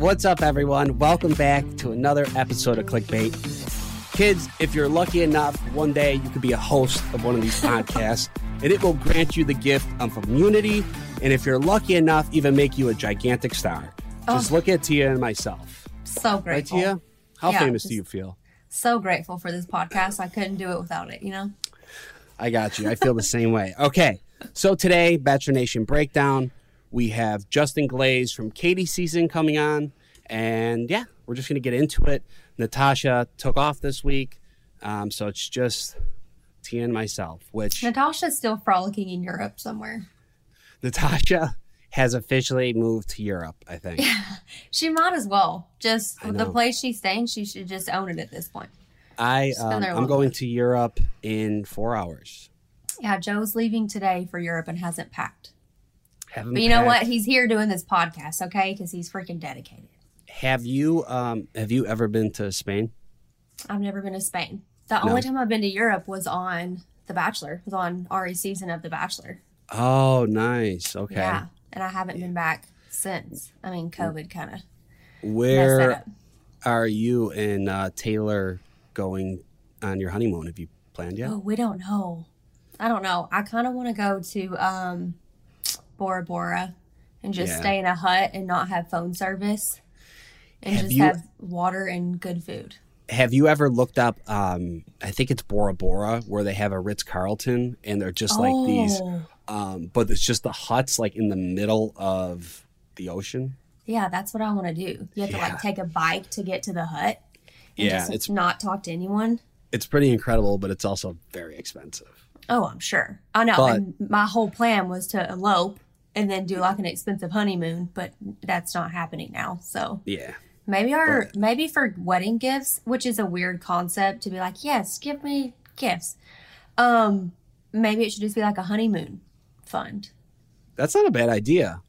What's up, everyone? Welcome back to another episode of Clickbait. Kids, if you're lucky enough, one day you could be a host of one of these podcasts, and it will grant you the gift of immunity. And if you're lucky enough, even make you a gigantic star. Just oh. look at Tia and myself. So Right. Tia? How Yeah, famous do you feel? So grateful for this podcast. I couldn't do it without it, you know? I got you. I feel the same way. Okay. So today, Bachelor Nation Breakdown, we have Justin Glaze from Katie season coming on. And yeah, we're just going to get into it. Natasha took off this week. Um, so it's just Tia and myself, which Natasha's still frolicking in Europe somewhere. Natasha has officially moved to Europe, I think. Yeah, She might as well. Just the place she's staying, she should just own it at this point. I, um, I'm going time. to Europe in four hours. Yeah, Joe's leaving today for Europe and hasn't packed. Haven't But you know what? He's here doing this podcast, okay? Because he's freaking dedicated. Have you um, have you ever been to Spain? I've never been to Spain. The No. only time I've been to Europe was on The Bachelor, was on Arie's season of The Bachelor. Oh, nice. Okay. Yeah. And I haven't been back since. I mean, COVID kind of Where are you and uh, Taylor going on your honeymoon? Have you planned yet? Oh, we don't know. I don't know. I kind of want to go to um, Bora Bora and just Yeah. stay in a hut and not have phone service and Have just you- have water and good food. Have you ever looked up? Um, I think it's Bora Bora, where they have a Ritz Carlton, and they're just like these, Oh. um, but it's just the huts like in the middle of the ocean. Yeah, that's what I want to do. You have to Yeah. like take a bike to get to the hut. And Yeah, just it's not talk to anyone. it's pretty incredible, but it's also very expensive. Oh, I'm sure. I know. But- and my whole plan was to elope and then do like an expensive honeymoon, but that's not happening now. So Yeah, Maybe our maybe for wedding gifts, which is a weird concept to be like, yes, give me gifts. Um, maybe it should just be like a honeymoon fund, that's not a bad idea.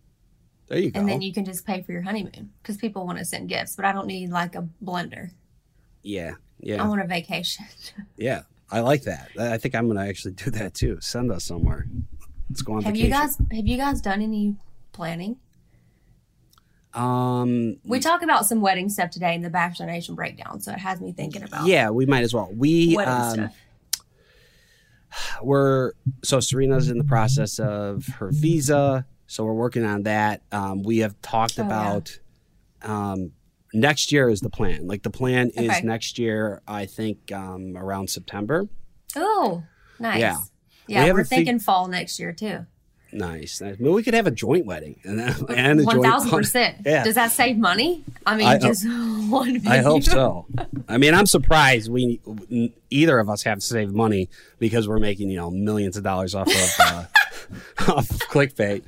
There you go. and then you can just pay for your honeymoon because people want to send gifts, but I don't need like a blender. yeah, yeah. I want a vacation. yeah. I like that. I think I'm gonna actually do that too. Send us somewhere. Let's go on have vacation. you guys have you guys done any planning? Um, We talk about some wedding stuff today in the Bachelor Nation breakdown, so it has me thinking about yeah, we might as well. We um, we're so Serena's in the process of her visa, so we're working on that. Um, we have talked Oh, yeah. about um, next year is the plan. Like the plan is Okay. next year. I think um, around September. Oh, nice. Yeah. Yeah, we are fig- thinking fall next year too. Nice. nice. Maybe we could have a joint wedding and and a One joint. thousand percent. Yeah. Does that save money? I mean, I- just one. I hope so. I mean, I'm surprised we either of us have to save money because we're making you know millions of dollars off of uh, off clickbait.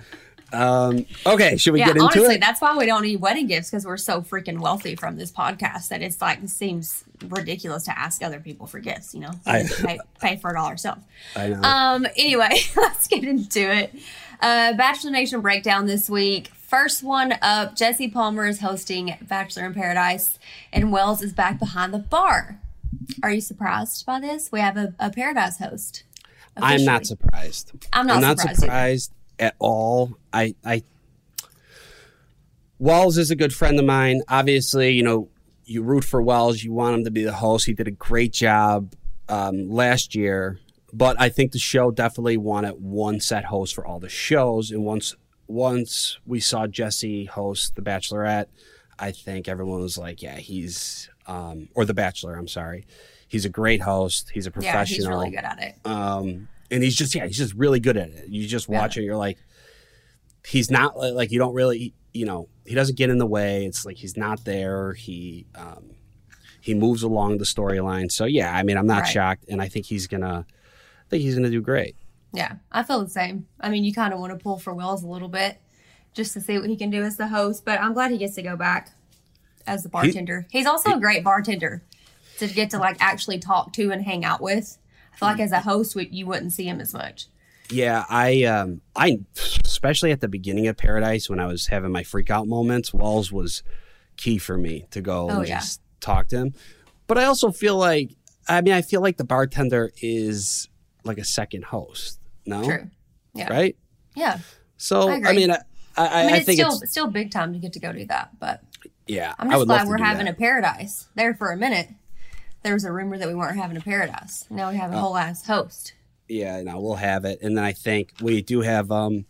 Um, okay, should we Yeah, get into honestly, it? that's why we don't need wedding gifts because we're so freaking wealthy from this podcast that it's like it seems ridiculous to ask other people for gifts. You know, I- pay, pay for it all ourselves. I know. Um. Anyway, let's get into it. Uh, Bachelor Nation breakdown this week. First one up: Jesse Palmer is hosting Bachelor in Paradise, and Wells is back behind the bar. Are you surprised by this? We have a, a Paradise host. I'm not surprised. I'm not surprised surprised at all. I, I, Wells is a good friend of mine. Obviously, you know, you root for Wells. You want him to be the host. He did a great job um, last year, but I think the show definitely wanted one set host for all the shows. And once once we saw Jesse host The Bachelorette, I think everyone was like, "Yeah, he's," um, or The Bachelor. I'm sorry. He's a great host. He's a professional. Yeah, he's really good at it. um, and he's just yeah, he's just really good at it. You just watch it, you're like, he's not like you don't really, you know, he doesn't get in the way. It's like he's not there. He um, he moves along the storyline. So yeah, I mean, I'm not Right. shocked, and I think he's gonna, I think he's gonna do great. Yeah, I feel the same. I mean, you kind of want to pull for Wells a little bit just to see what he can do as the host, but I'm glad he gets to go back as the bartender. He's also a great bartender to get to like actually talk to and hang out with. I feel like as a host, you wouldn't see him as much. Yeah, I um I especially at the beginning of Paradise when I was having my freak out moments, Wells was key for me to go Oh, and yeah. just talk to him. But I also feel like I mean I feel like the bartender is like a second host. No, True. Yeah. right? Yeah. So I I, mean I I, I mean, it's still it's still big time to get to go do that, but Yeah, I'm I just would glad we're having that. a paradise. There for a minute, there was a rumor that we weren't having a paradise. Now we have Oh. a whole ass host. Yeah, no, we'll have it. And then I think we do have um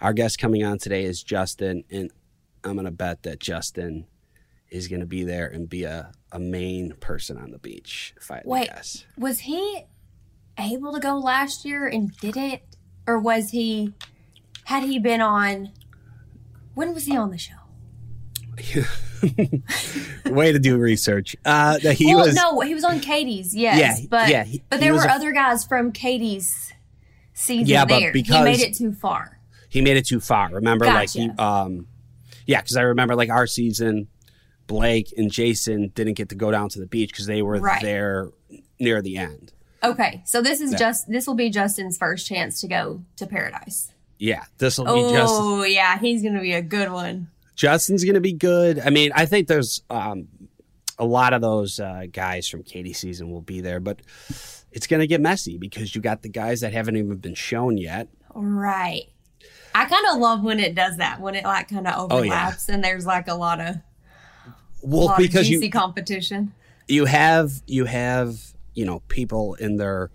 our guest coming on today is Justin, and I'm gonna bet that Justin is gonna be there and be a, a main person on the beach. If I had Wait. guess. Was he able to go last year and did it, or was he? Had he been on? When was he on the show? Way to do research. Uh that he well, was no, he was on Katie's. Yes, Yeah, but yeah, he- but there were a- other guys from Katie's season Yeah, but because- he made it too far. he made it too far. Remember, like he um yeah, because I remember like our season, Blake and Jason didn't get to go down to the beach because they were Right. there near the end. Okay, so this is Yeah. just this will be Justin's first chance to go to paradise. Yeah, this will be just Oh yeah, he's gonna be a good one. Justin's going to be good. I mean, I think there's um, a lot of those uh, guys from Katie season will be there, but it's going to get messy because you got the guys that haven't even been shown yet. Right. I kind of love when it does that when it like kind of Oh, yeah. overlaps and there's like a lot of Well, lot because of you competition. you have you have you know people in their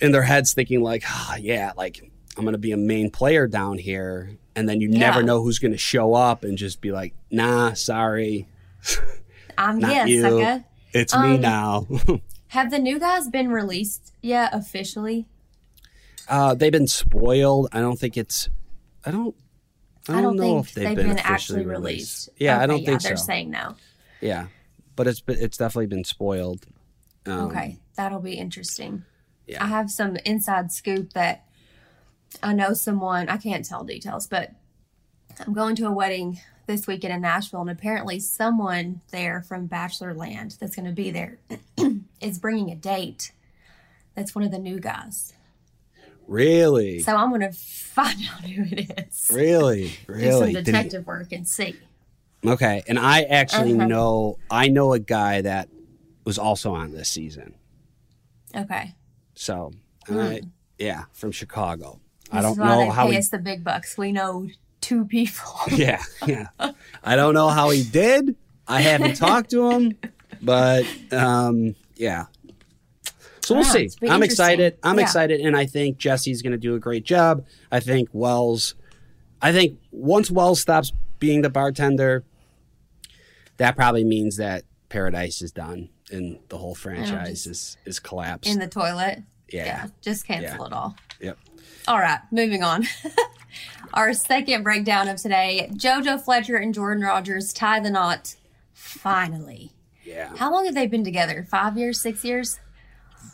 in their heads thinking like, ah, yeah, like I'm going to be a main player down here, and then you never know who's going to show up and just be like, nah, sorry, I'm not yes, you. sucker. it's me Um, now. Have the new guys been released yet officially? Uh, they've been spoiled. I don't think it's. I don't. I don't, know think if they've, been, officially actually released. released. Yeah, I don't yeah, think they're so. saying no. Yeah, but it's been, it's definitely been spoiled. Um, Okay, that'll be interesting. Yeah. I have some inside scoop that I know someone, I can't tell details, but I'm going to a wedding this weekend in Nashville, and apparently someone there from Bachelor Land that's going to be there is bringing a date that's one of the new guys. Really, So I'm going to find out who it is. really, really. Do some really. He- detective work and see. okay, and I actually Uh-huh. know. I know a guy that was also on this season. Okay. So, and I, yeah, from Chicago. I. Don't know how he. the big bucks. We know two people. Yeah, yeah. I don't know how he did. I haven't talked to him, but um, yeah. So we'll Wow, see. I'm excited. I'm Yeah. excited, and I think Jesse's going to do a great job. I think Wells. I think once Wells stops being the bartender, that probably means that Paradise is done and the whole franchise is is collapsed. in the toilet. yeah. just cancel Yeah. it all. Yep. All right, moving on. Our second breakdown of today JoJo Fletcher and Jordan Rogers tie the knot finally. Yeah. How long have they been together? Five years, six years?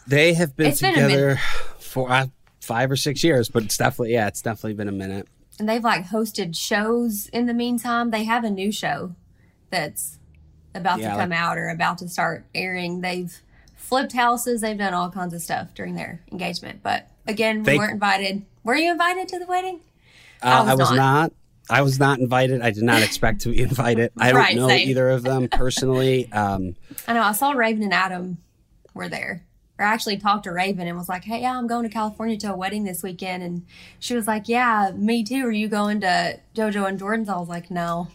They have been It's been together for uh, five or six years, but it's definitely yeah, it's definitely been a minute. And they've like hosted shows in the meantime. They have a new show that's about Yeah, to come out or about to start airing. They've flipped houses, they've done all kinds of stuff during their engagement. But again, we weren't invited. Were you invited to the wedding? Uh, was I was not. not. I was not invited. I did not expect to be invited. I don't Right, know same. either of them personally. Um, I know. I saw Raven and Adam were there. Or I actually talked to Raven and was like, "Hey, yeah, I'm going to California to a wedding this weekend." And she was like, "Yeah, me too. Are you going to JoJo and Jordan's?" I was like, "No,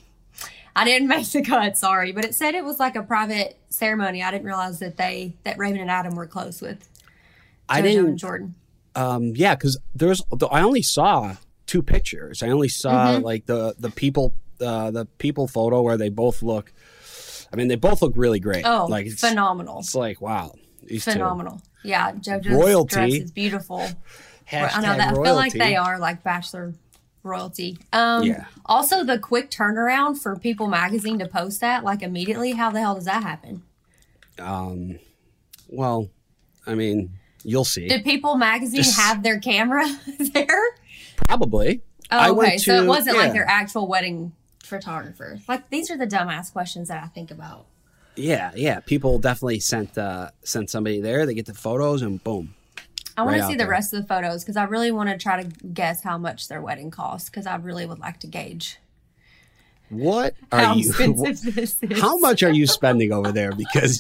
I didn't make the cut. Sorry." But it said it was like a private ceremony. I didn't realize that they that Raven and Adam were close with I JoJo and didn't. Jordan. Um, yeah, because there's. I only saw two pictures. I only saw Mm-hmm. like the the people uh, the people photo where they both look. I mean, they both look really great. Oh, like it's, phenomenal, it's like wow, these phenomenal. Yeah, JoJo's Royalty. dress is beautiful. two. I know that. I feel like they are like Bachelor royalty. Um, Yeah. Also, the quick turnaround for People Magazine to post that like immediately. How the hell does that happen? Um, well, I mean, you'll see. Did People Magazine Just- have their camera there? Probably. Oh, I okay. went so it wasn't like their actual wedding photographer. Like these are the dumbass questions that I think about. Yeah, yeah. People definitely sent uh sent somebody there. They get the photos and boom. I want Right to see the there. rest of the photos because I really want to try to guess how much their wedding costs because I really would like to gauge What are how you? expensive this is. How much are you spending over there? Because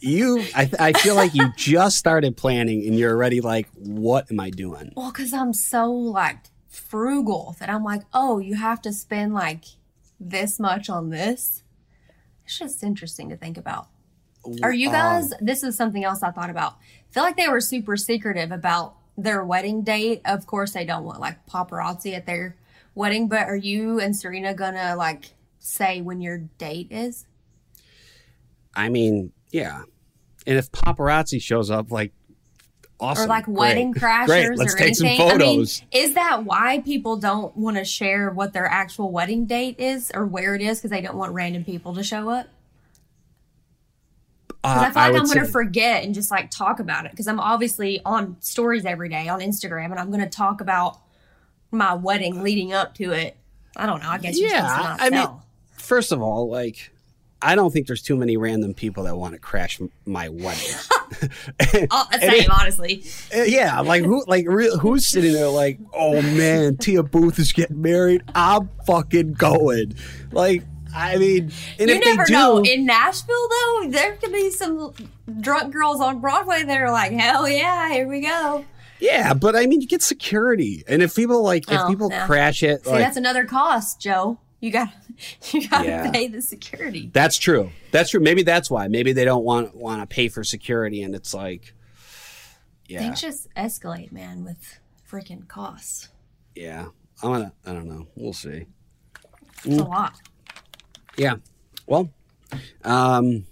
you, I, I feel like you just started planning and you're already like, what am I doing? Well, because I'm so like frugal that I'm like, oh, you have to spend like this much on this. It's just interesting to think about. Are you um, guys? this is something else I thought about. I feel like they were super secretive about their wedding date. Of course, they don't want like paparazzi at their wedding, but are you and Serena gonna like say when your date is? I mean, yeah. And if paparazzi shows up, like, awesome. or like Great. wedding crashers Great. Let's or take some anything. I mean, is that why people don't want to share what their actual wedding date is or where it is because they don't want random people to show up? Because I Uh, feel like would I'm going to forget and just like talk about it because I'm obviously on stories every day on Instagram and I'm going to talk about my wedding leading up to it. I don't know. I guess Yeah, supposed to not I mean, first of all, like, I don't think there's too many random people that want to crash my wedding. Oh, same, it- honestly. Uh, yeah, like who, like who's sitting there like, oh man, Tia Booth is getting married. I'm fucking going. Like, I mean, and You if they never do, know. In Nashville, though, there could be some drunk girls on Broadway that are like, hell yeah, here we go. yeah, but I mean, you get security, and if people like, if Oh, people crash it, See, like, that's another cost, Joe. You got you got to Yeah. pay the security. That's true. That's true. Maybe that's why. Maybe they don't want want to pay for security, and it's like, yeah, Things just escalate, man, with freaking costs. yeah. I'm gonna. I don't know. We'll see. It's Mm. a lot. Yeah. Well, um,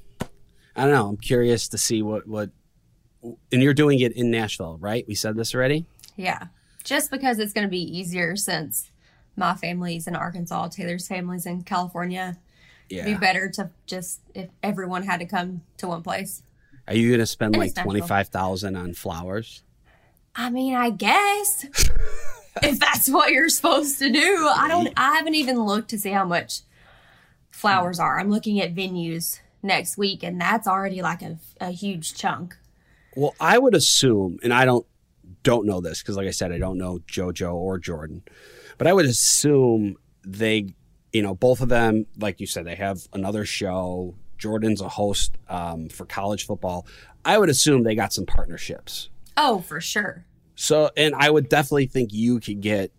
I don't know. I'm curious to see what what. And you're doing it in Nashville, right? We said this already. Yeah. Just because it's going to be easier since my family's in Arkansas, Taylor's family's in California. It'd be better to just if everyone had to come to one place. Are you gonna spend And like twenty five thousand on flowers? I mean, I guess if that's what you're supposed to do. I don't I haven't even looked to see how much flowers are. I'm looking at venues next week and that's already like a, a huge chunk. Well, I would assume, and I don't don't know this because, like I said, I don't know JoJo or Jordan, but I would assume they, you know, both of them, like you said, they have another show. Jordan's a host um, for college football. I would assume they got some partnerships. Oh, for sure. So, and I would definitely think you could get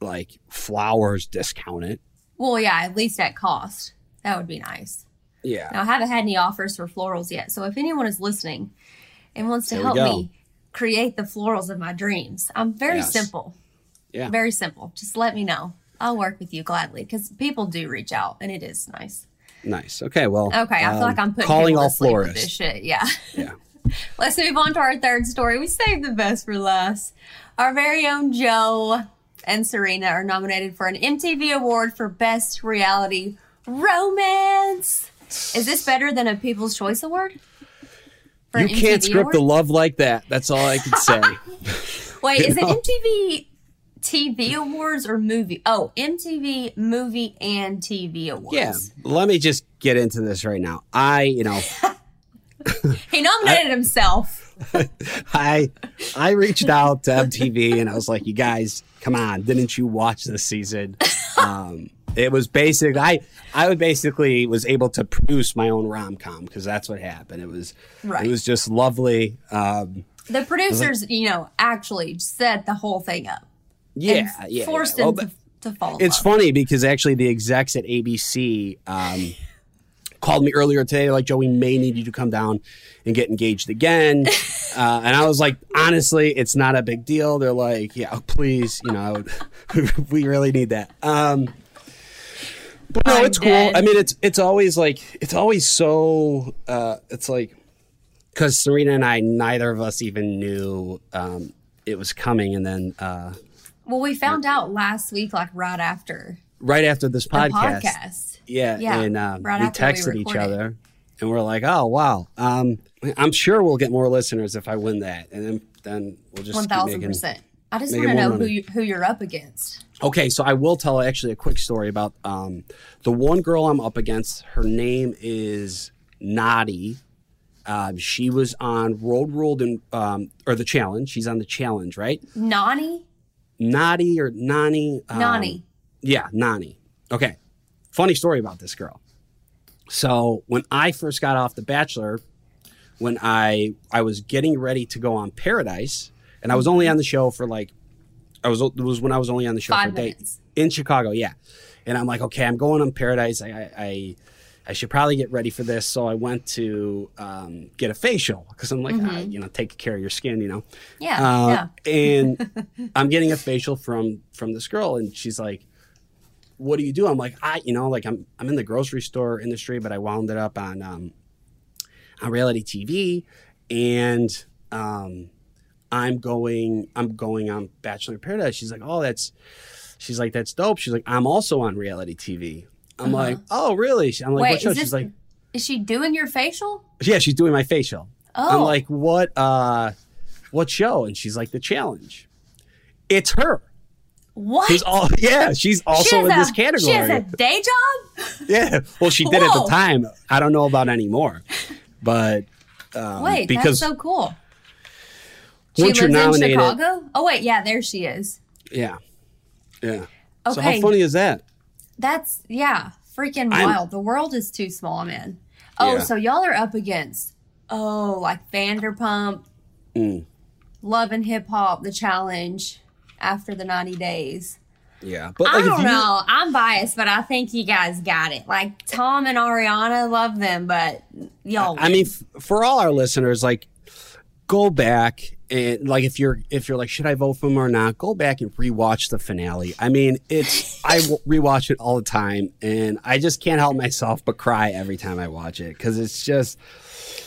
like flowers discounted. Well, yeah, at least at cost. That would be nice. Yeah. Now, I haven't had any offers for florals yet. So if anyone is listening and wants to There help me create the florals of my dreams, I'm very Yes. simple. Yeah. Very simple. Just let me know. I'll work with you gladly because people do reach out and it is nice. Nice. Okay. Well. Okay, I feel um, like I'm putting calling all with this shit. Yeah. Yeah. Let's move on to our third story. We saved the best for last. Our very own Joe and Serena are nominated for an MTV Award for Best Reality Romance. Is this better than a People's Choice Award? You an can't MTV script award? a love like that. That's all I can say. Wait, is know? it MTV TV Awards or movie? Oh, MTV Movie and TV Awards. yeah. Let me just get into this right now. I, you know, He nominated himself. I I reached out to MTV and I was like, "You guys, come on! Didn't you watch this season?" Um, it was basic. I I would basically was able to produce my own rom com because that's what happened. It was Right. it was just lovely. Um, The producers, you know, actually set the whole thing up. Yeah, yeah. forced yeah. him Well, to, to fall It's love. funny because actually the execs at ABC um, called me earlier today, like, Joe, we may need you to come down and get engaged again. Uh, and I was like, honestly, it's not a big deal. They're like, yeah, please, you know, we really need that. Um, but no, I'm it's dead. cool. I mean, it's it's always like it's always so. Uh, it's like because Serena and I, neither of us even knew um, it was coming, and then uh, Well, we found out last week, like right after right after this podcast, podcast. Yeah, Yeah, and um, right we after we texted each other, and we're like, "Oh wow!" Um, I'm sure we'll get more listeners if I win that, and then then we'll just One keep thousand making- percent. I just want to know who you, who you're up against. Okay, so I will tell actually a quick story about um, the one girl I'm up against. Her name is Nadi. Um, she was on Road Rules and um, or the challenge. She's on the challenge, right? Nani, Nadi or Nani? Um, Nani. Yeah, Nani. Okay. Funny story about this girl. So when I first got off The Bachelor, when I I was getting ready to go on Paradise, and I was only on the show for like, I was it was when I was only on the show Five for minutes. in Chicago, yeah. And I'm like, okay, I'm going on Paradise. I, I, I, I should probably get ready for this. So I went to um, get a facial because I'm like, ah, you know, take care of your skin, you know. Yeah, Uh, yeah. and I'm getting a facial from from this girl, and she's like, "What do you do?" I'm like, "I, you know, like I'm I'm in the grocery store industry, but I wound it up on um, on reality TV, and um, I'm going I'm going on Bachelor in Paradise." She's like, "Oh, that's," she's like, "That's dope." She's like, "I'm also on reality TV." I'm like, "Oh, really?" I'm like, Uh-huh. Wait, "What show?" is this She's like, is she doing your facial? "Yeah, she's doing my facial." Oh. I'm like, what uh what show? And she's like, the challenge. It's her. What? Who's all yeah, she's She also has in a- this category. She has a day job. yeah. Well she did at the time. I don't know about anymore. But um, Wait, because that's so cool. She once lives in Chicago. Oh wait, yeah, there she is. Yeah. Yeah. Okay. So how funny is that? That's yeah, freaking I'm- wild. The world is too small, man. Oh, Yeah. so y'all are up against oh, like Vanderpump, Mm. Love and Hip Hop, the challenge after the ninety days. Yeah. But I like if don't you know. I'm biased, but I think you guys got it. Like Tom and Ariana, love them, but y'all. I mean, f- for all our listeners, like, go back and like if you're if you're like, should I vote for him or not? Go back and rewatch the finale. I mean, it's I rewatch it all the time, and I just can't help myself but cry every time I watch it because it's just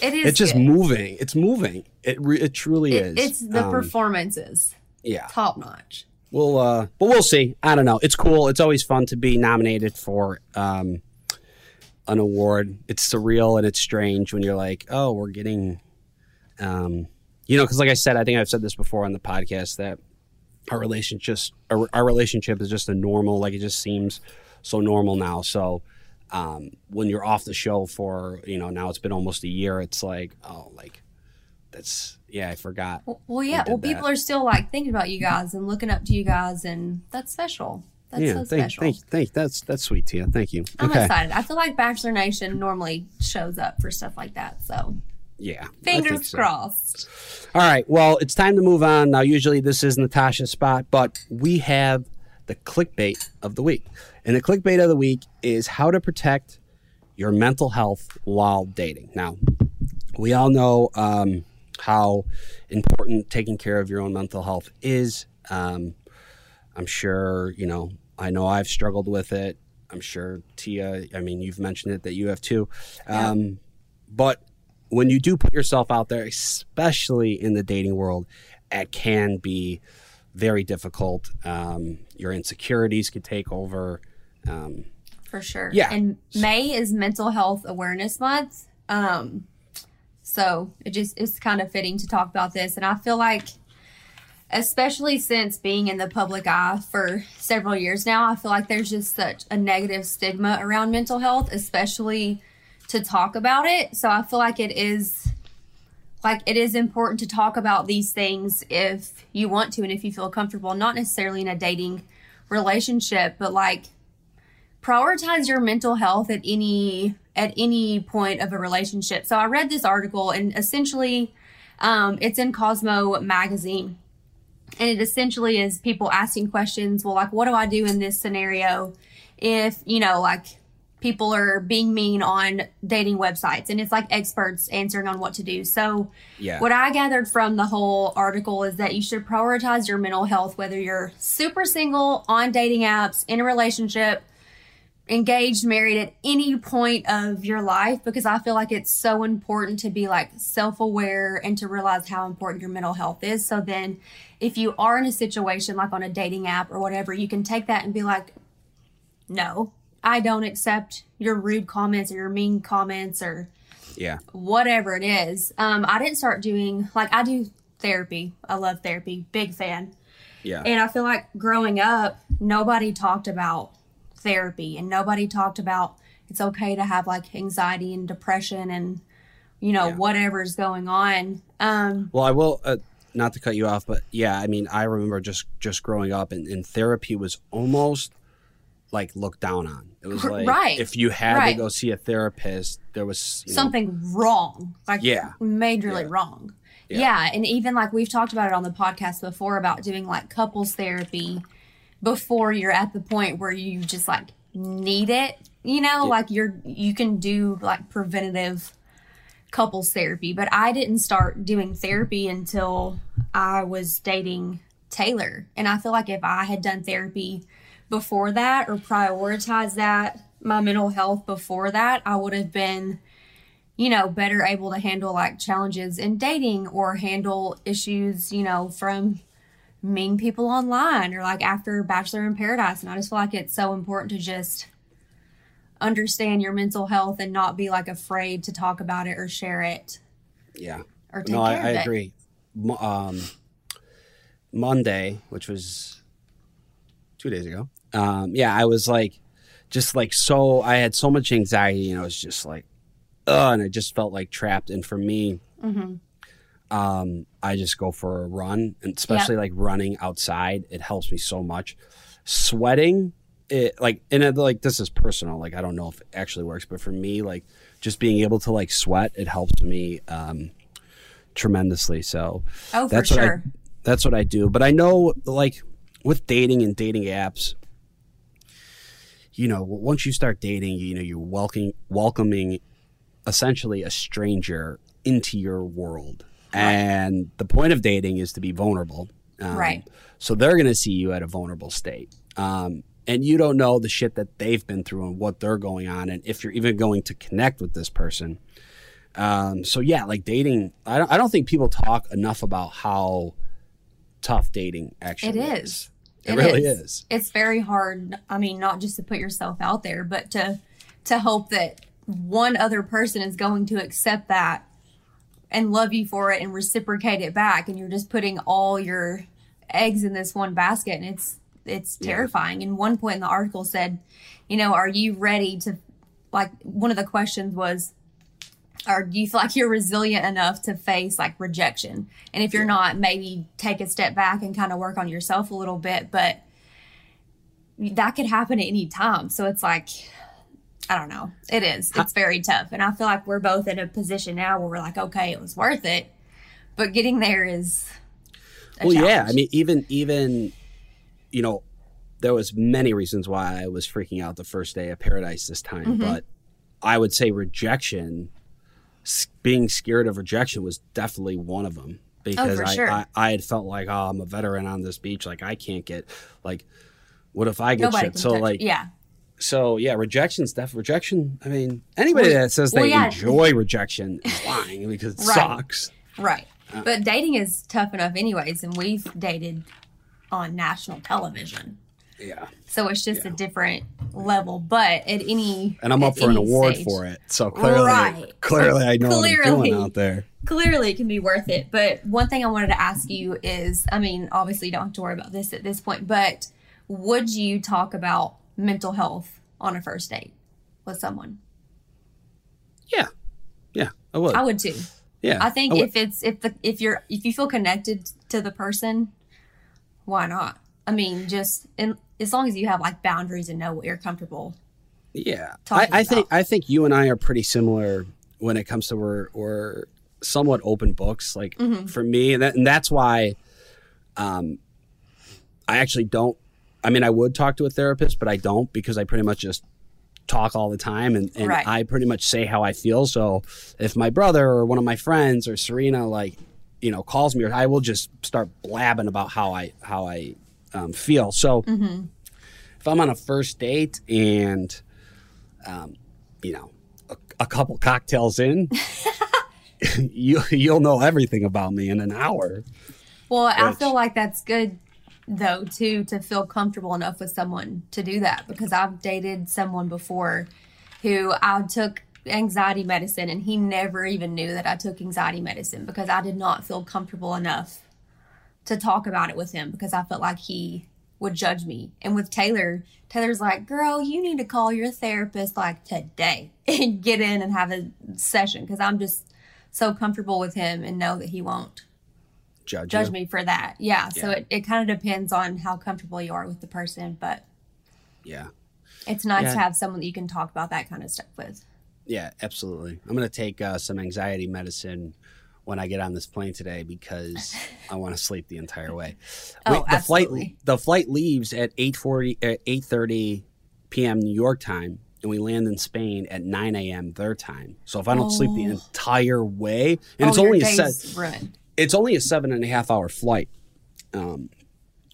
it is. it's just good. moving. It's moving. It re- it truly It- is. It's the Um, performances, yeah. top notch. We'll uh, but we'll see. I don't know. It's cool. It's always fun to be nominated for um, an award. It's surreal and it's strange when you're like, oh, we're getting, um, you know, because like I said, I think I've said this before on the podcast that our relationship just our, our relationship is just a normal. Like it just seems so normal now. So. Um, when you're off the show for you know now it's been almost a year it's like oh like that's yeah i forgot Well, well, yeah. Well, that. people are still like thinking about you guys and looking up to you guys, and that's special. That's yeah so thank, special. thank, thank that's that's sweet tia thank you I'm okay excited. I feel like Bachelor Nation normally shows up for stuff like that. So Yeah. Fingers so. crossed. All right. Well, it's time to move on. Now, usually this is Natasha's spot, but we have the clickbait of the week. And the clickbait of the week is how to protect your mental health while dating. Now, we all know um, how important taking care of your own mental health is. Um, I'm sure, you know, I know I've struggled with it. I'm sure Tia, I mean, you've mentioned it that you have too. Um, but when you do put yourself out there, especially in the dating world, it can be very difficult. Um, your insecurities could take over. Um, For sure. Yeah. And May is Mental Health Awareness Month. Um, so it just it's kind of fitting to talk about this. And I feel like, especially since being in the public eye for several years now, I feel like there's just such a negative stigma around mental health, especially to talk about it. So I feel like it is like it is important to talk about these things if you want to and if you feel comfortable, not necessarily in a dating relationship, but like prioritize your mental health at any at any point of a relationship. So I read this article and essentially um, it's in Cosmo magazine. And it essentially is people asking questions, well, like, what do I do in this scenario if, you know, like people are being mean on dating websites and it's like experts answering on what to do. So yeah. what I gathered from the whole article is that you should prioritize your mental health, whether you're super single, on dating apps, in a relationship, engaged, married at any point of your life, because I feel like it's so important to be like self aware and to realize how important your mental health is. So then, if you are in a situation like on a dating app or whatever, you can take that and be like, no, I don't accept your rude comments or your mean comments or yeah. whatever it is. Um, I didn't start doing like I do therapy. I love therapy, big fan. Yeah. And I feel like growing up, nobody talked about therapy and nobody talked about it's okay to have like anxiety and depression and you know Yeah. whatever's going on. Um, Well, I will uh, not to cut you off, but yeah, I mean, I remember just just growing up, and, and therapy was almost like looked down on. It was like Right. if you had Right. to go see a therapist, there was you know, something wrong, like Yeah. majorly Yeah. wrong. Yeah. Yeah. and even like we've talked about it on the podcast before about doing like couples therapy, before you're at the point where you just like need it. You know, like you're you can do like preventative couples therapy, but I didn't start doing therapy until I was dating Taylor. And I feel like if I had done therapy before that or prioritized that, my mental health before that, I would have been, you know, better able to handle like challenges in dating or handle issues, you know, from mean people online or like after Bachelor in Paradise. And I just feel like it's so important to just understand your mental health and not be like afraid to talk about it or share it. Yeah. Or take no, I, care I agree. Um, Monday, which was two days ago. Um, yeah, I was like, just like so. I had so much anxiety, and I was just like, oh, and I just felt like trapped. And for me, Mm-hmm. um, I just go for a run, and especially like running outside, it helps me so much. Sweating, it like, and it, like this is personal. Like I don't know if it actually works, but for me, like just being able to like sweat, it helps me um, tremendously. So Oh, for that's what I that's what I do. But I know like with dating and dating apps, you know, once you start dating, you know, you're welcoming welcoming essentially a stranger into your world. And the point of dating is to be vulnerable. Um, Right. So they're going to see you at a vulnerable state. Um, and you don't know the shit that they've been through and what they're going on, and if you're even going to connect with this person. Um, so yeah, like dating, I don't, I don't think people talk enough about how tough dating actually It is. is. It, really is. It's very hard. I mean, not just to put yourself out there, but to to hope that one other person is going to accept that and love you for it and reciprocate it back and you're just putting all your eggs in this one basket and it's it's Yeah. terrifying. And one point in the article said, you know, are you ready to like one of the questions was or do you feel like you're resilient enough to face like rejection? And if you're not, maybe take a step back and kind of work on yourself a little bit. But that could happen at any time. So it's like, I don't know. It is. It's very tough. And I feel like we're both in a position now where we're like, okay, it was worth it. But getting there is. Well, yeah. I mean, even even you know, there was many reasons why I was freaking out the first day of Paradise this time, Mm-hmm. but I would say rejection, being scared of rejection, was definitely one of them because Oh, I, sure. I I had felt like oh I'm a veteran on this beach, like I can't get like. What if I get nobody shit? So like, yeah. so yeah, rejection's definitely rejection. I mean, anybody Well, that says well, they yeah. enjoy rejection is lying because it Right. sucks. Right. Uh, but dating is tough enough, anyways. And we've dated on national television. Yeah, So it's just Yeah. a different level. But at any. and I'm up for an award stage- for it. So clearly, Right. clearly, I know what I'm doing out there. clearly it can be worth it. But one thing I wanted to ask you is I mean, obviously, you don't have to worry about this at this point, but would you talk about mental health on a first date with someone? Yeah, yeah, I would. I would too. yeah, I think would. if it's if the if you're if you feel connected to the person, why not? I mean, just in, as long as you have like boundaries and know what you're comfortable. yeah, I, I think. I think you and I are pretty similar when it comes to we're we're somewhat open books. Like Mm-hmm. for me, and, that, and that's why, um, I actually don't. I mean, I would talk to a therapist, but I don't because I pretty much just talk all the time and, and Right. I pretty much say how I feel. So if my brother or one of my friends or Serena like you know calls me, or I will just start blabbing about how I how I um, feel. So Mm-hmm. if I'm on a first date and um, you know a, a couple cocktails in. you you'll know everything about me in an hour. Well, I feel like that's good though too to feel comfortable enough with someone to do that because I've dated someone before who I took anxiety medicine and he never even knew that I took anxiety medicine because I did not feel comfortable enough to talk about it with him because I felt like he would judge me. And with Taylor, Taylor's like, "Girl, you need to call your therapist like today and get in and have a session because I'm just so comfortable with him and know that he won't Judge, judge you. me for that. Yeah. So it, it kind of depends on how comfortable you are with the person, but Yeah, it's nice Yeah. to have someone that you can talk about that kind of stuff with. yeah, absolutely. I'm gonna take uh, some anxiety medicine when I get on this plane today because I want to sleep the entire way. Oh, the flight the flight leaves at 8:40 at 8:30 p.m. New York time and we land in Spain at 9 a.m. their time. So if I don't sleep the Oh. entire way, and oh, it's only a ruined. it's only a seven and a half hour flight. Um,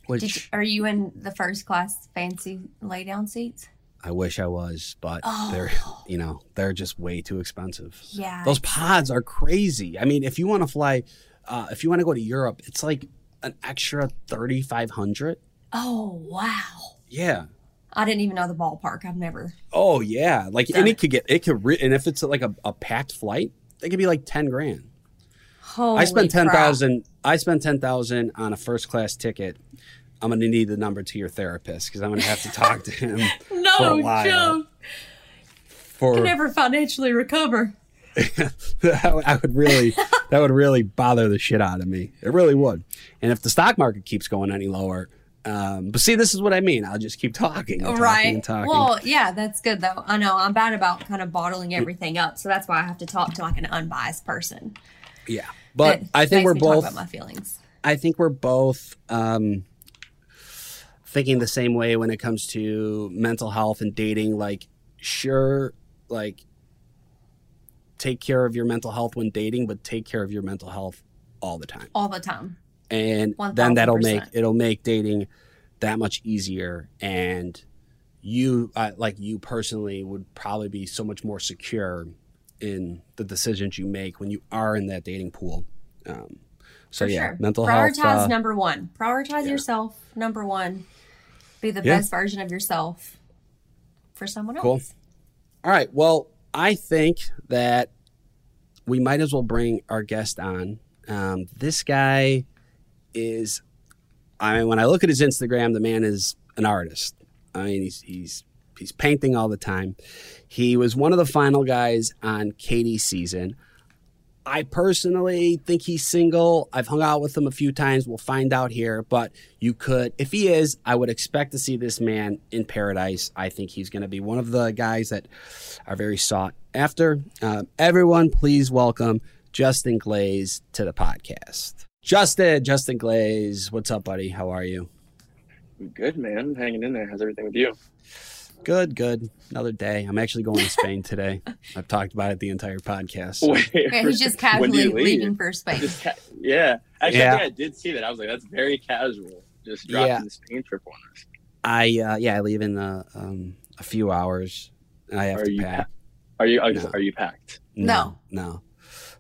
which you, are you in the first class fancy lay down seats? I wish I was, but they're you know they're just way too expensive. Yeah. Those pods are crazy. I mean, if you want to fly, uh, if you want to go to Europe, it's like an extra thirty five hundred. Oh wow! Yeah. I didn't even know the ballpark. I've never. Oh yeah. Like and it. it could get it could re- and if it's like a, a packed flight, it could be like ten grand. Holy I spent ten crap. I spent ten thousand on a first class ticket. I'm gonna need the number to your therapist because I'm gonna have to talk to him for a No while. joke. For Can never financially recover. I would really that would really bother the shit out of me. It really would. And if the stock market keeps going any lower, um, but see, this is what I mean. I'll just keep talking, and talking right. and talking. Well, yeah, that's good though. I know I'm bad about kind of bottling everything up, so that's why I have to talk to like an unbiased person. yeah, but that I think we're both. about my feelings. I think we're both um, thinking the same way when it comes to mental health and dating. Like, sure, like take care of your mental health when dating, but take care of your mental health all the time. all the time. and then that'll make it'll make dating that much easier and you uh, like you personally would probably be so much more secure in the decisions you make when you are in that dating pool um, so For yeah sure. mental Prioritize health uh, number one. Prioritize yeah. yourself. Number one. Be the Yeah. best version of yourself for someone else. Cool. all right well i think that we might as well bring our guest on um, this guy is I mean, when I look at his Instagram, the man is an artist. I mean, he's he's he's painting all the time. He was one of the final guys on Katie's season. I personally think he's single. I've hung out with him a few times. We'll find out here, but you could, if he is, I would expect to see this man in paradise. I think he's going to be one of the guys that are very sought after. Um, everyone, please welcome Justin Glaze to the podcast. Justin, Justin Glaze, what's up, buddy? How are you? Good man, hanging in there. How's everything with you? Good, good. Another day. I'm actually going to Spain today. I've talked about it the entire podcast. Wait, Yeah, he's just casually leaving for Spain. Just ca- yeah, actually, Yeah. I think I did see that. I was like, that's very casual. Just dropping Yeah. the Spain trip on us. I uh, yeah, I leave in uh, um, a few hours. I have Are to you pack. Are you? Are, No. are you packed? No. no.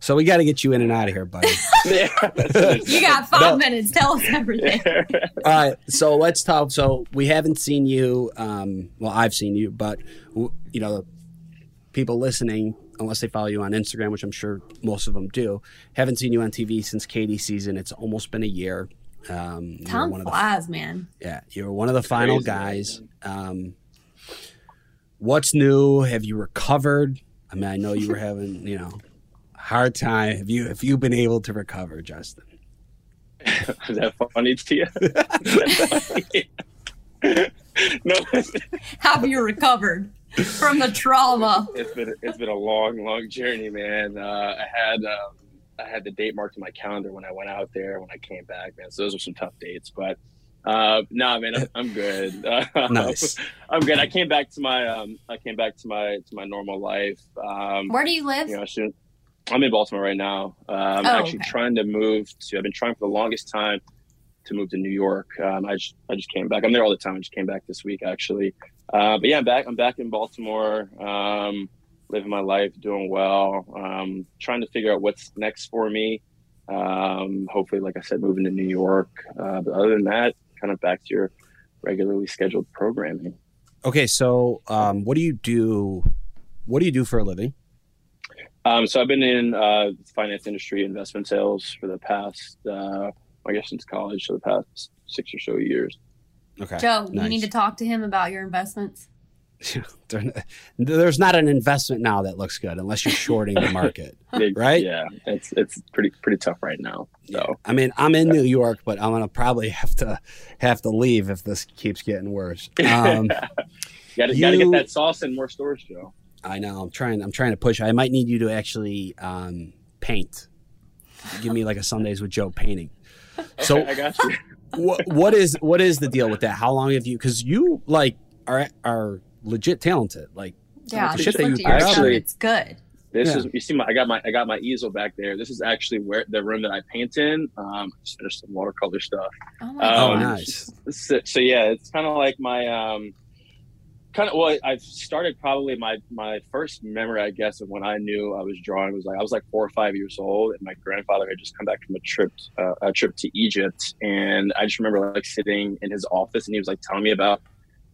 So we got to get you in and out of here, buddy. You got five No. minutes. Tell us everything. All right, so let's talk. So we haven't seen you. Um, well, I've seen you, but you know, people listening, unless they follow you on Instagram, which I'm sure most of them do, haven't seen you on TV since Katie's season. It's almost been a year. Um, you were Time one of the flies, man. Yeah, you were one of the final Crazy, guys. Um, what's new? Have you recovered? I mean, I know you were having, you know, hard time. Have you have you been able to recover, Justin? Is that funny to you? Funny? no, Have you recovered from the trauma? it's been it's been a long, long journey, man. Uh, I had um, I had the date marked in my calendar when I went out there. When I came back, man. So those were some tough dates, but uh, nah, man, I'm, I'm good. Nice. I'm good. I came back to my um, I came back to my to my normal life. Um, Where do you live? you know, soon. I'm in Baltimore right now. Uh, I'm Oh, actually okay. trying to move to. I've been trying for the longest time to move to New York. Um, I just I just came back. I'm there all the time. I just came back this week actually. Uh, but yeah, I'm back. I'm back in Baltimore. Um, living my life, doing well. Um, trying to figure out what's next for me. Um, hopefully, like I said, moving to New York. Uh, but other than that, kind of back to your regularly scheduled programming. Okay, so um, what do you do? What do you do for a living? Um, so I've been in uh, finance industry, investment sales for the past, uh, I guess since college, so the past six or so years. Okay, Joe, you need to talk to him about your investments. There's not an investment now that looks good unless you're shorting the market. Right? Yeah, it's it's pretty pretty tough right now. So I mean, I'm in New York, but I'm gonna probably have to have to leave if this keeps getting worse. Um, you gotta, gotta get that sauce in more stores, Joe. I know. I'm trying. I'm trying to push. I might need you to actually um, paint. give me like a Sundays with Joe painting. So I got you. what what is what is the deal with that? How long have you? Because you like are are legit talented. Like Yeah, the just shit that you put out. Actually- it's good. This Yeah. is you see my I got my I got my easel back there. This is actually where the room that I paint in. Um, I just some watercolor stuff. Oh my Oh, Um, god. nice. So, so yeah, it's kind of like my um, kind of well, I've started probably my my first memory, I guess, of when I knew I was drawing was like I was like four or five years old, and my grandfather had just come back from a trip uh, a trip to Egypt, and I just remember like sitting in his office, and he was like telling me about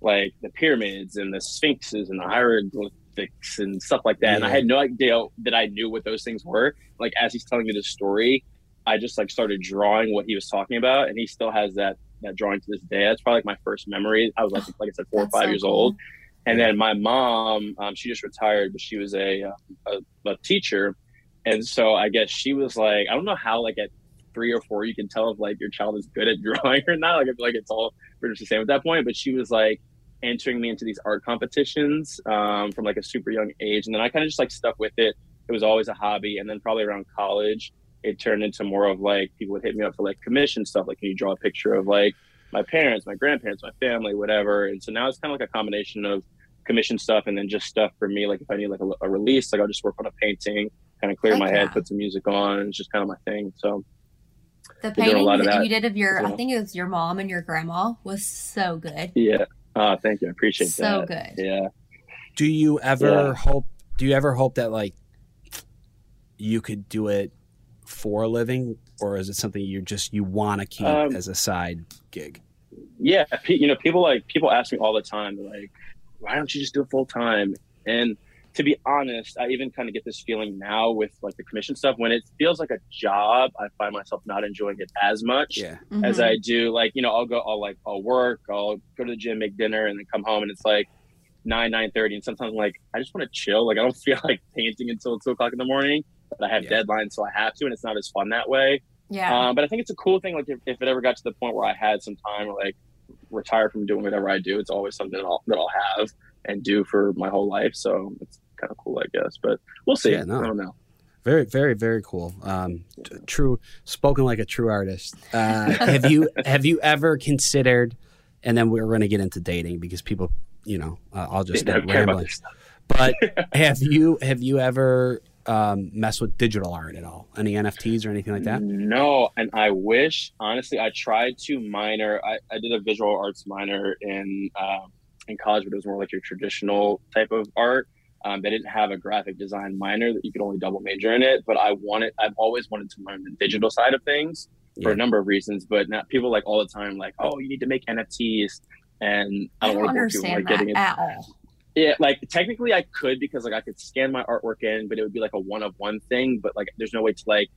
like the pyramids and the sphinxes and the hieroglyphics and stuff like that, and I had no idea that I knew what those things were. Like as he's telling me the story, I just like started drawing what he was talking about, and he still has that that drawing to this day. That's probably like my first memory. I was like, like I said, four or five so years cool. old. And then my mom, um, she just retired, but she was a, uh, a a teacher, and so I guess she was like, I don't know how like at three or four you can tell if like your child is good at drawing or not. Like I feel like it's all pretty much the same at that point. But she was like entering me into these art competitions um, from like a super young age, and then I kind of just like stuck with it. It was always a hobby, and then probably around college, it turned into more of like people would hit me up for like commission stuff. Like, can you draw a picture of like my parents, my grandparents, my family, whatever. And so now it's kind of like a combination of commission stuff and then just stuff for me. Like if I need like a, a release, like I'll just work on a painting, kind of clear Heck my yeah. head, put some music on. It's just kind of my thing. So The doing a painting lot of that that you did of your, as I think it was your mom and your grandma, was so good. yeah, uh, thank you. I appreciate So that. So good. Yeah. Do you ever Yeah. hope? Do you ever hope that like you could do it for a living, or is it something you just you want to keep Um, as a side gig? yeah you know people like people ask me all the time like why don't you just do it full time and to be honest i even kind of get this feeling now with like the commission stuff. When it feels like a job i find myself not enjoying it as much Yeah, as Mhm. i do. Like you know i'll go i'll like i'll work i'll go to the gym make dinner and then come home and it's like 9 9 30 and sometimes I'm like i just want to chill. Like i don't feel like painting until 2 o'clock in the morning but i have Yeah. deadlines so i have to and it's not as fun that way yeah. um, but I think it's a cool thing. Like if, if it ever got to the point where I had some time, or like retire from doing whatever I do, it's always something that I'll, that I'll have and do for my whole life. So it's kind of cool, I guess. But we'll see. Yeah, no. I don't know. very, very, very cool. Um, t- true, spoken like a true artist. Uh, have you have you ever considered? And then we're going to get into dating because people, you know, uh, I'll just They start don't care about rambling. But have you have you ever um, messed with digital art at all? Any NFTs or anything like that? No, and I wish honestly I tried to minor. I, I did a visual arts minor in um, in college, but it was more like your traditional type of art. Um, they didn't have a graphic design minor that you could only double major in it. But I wanted, I've always wanted to learn the digital side of things for Yeah. a number of reasons. But not people like all the time, like, oh, you need to make NFTs, and I I don't, I don't want to bore people understand like that getting it. at all. Yeah, like technically I could because like I could scan my artwork in, but it would be like a one of one thing. But like there's no way to like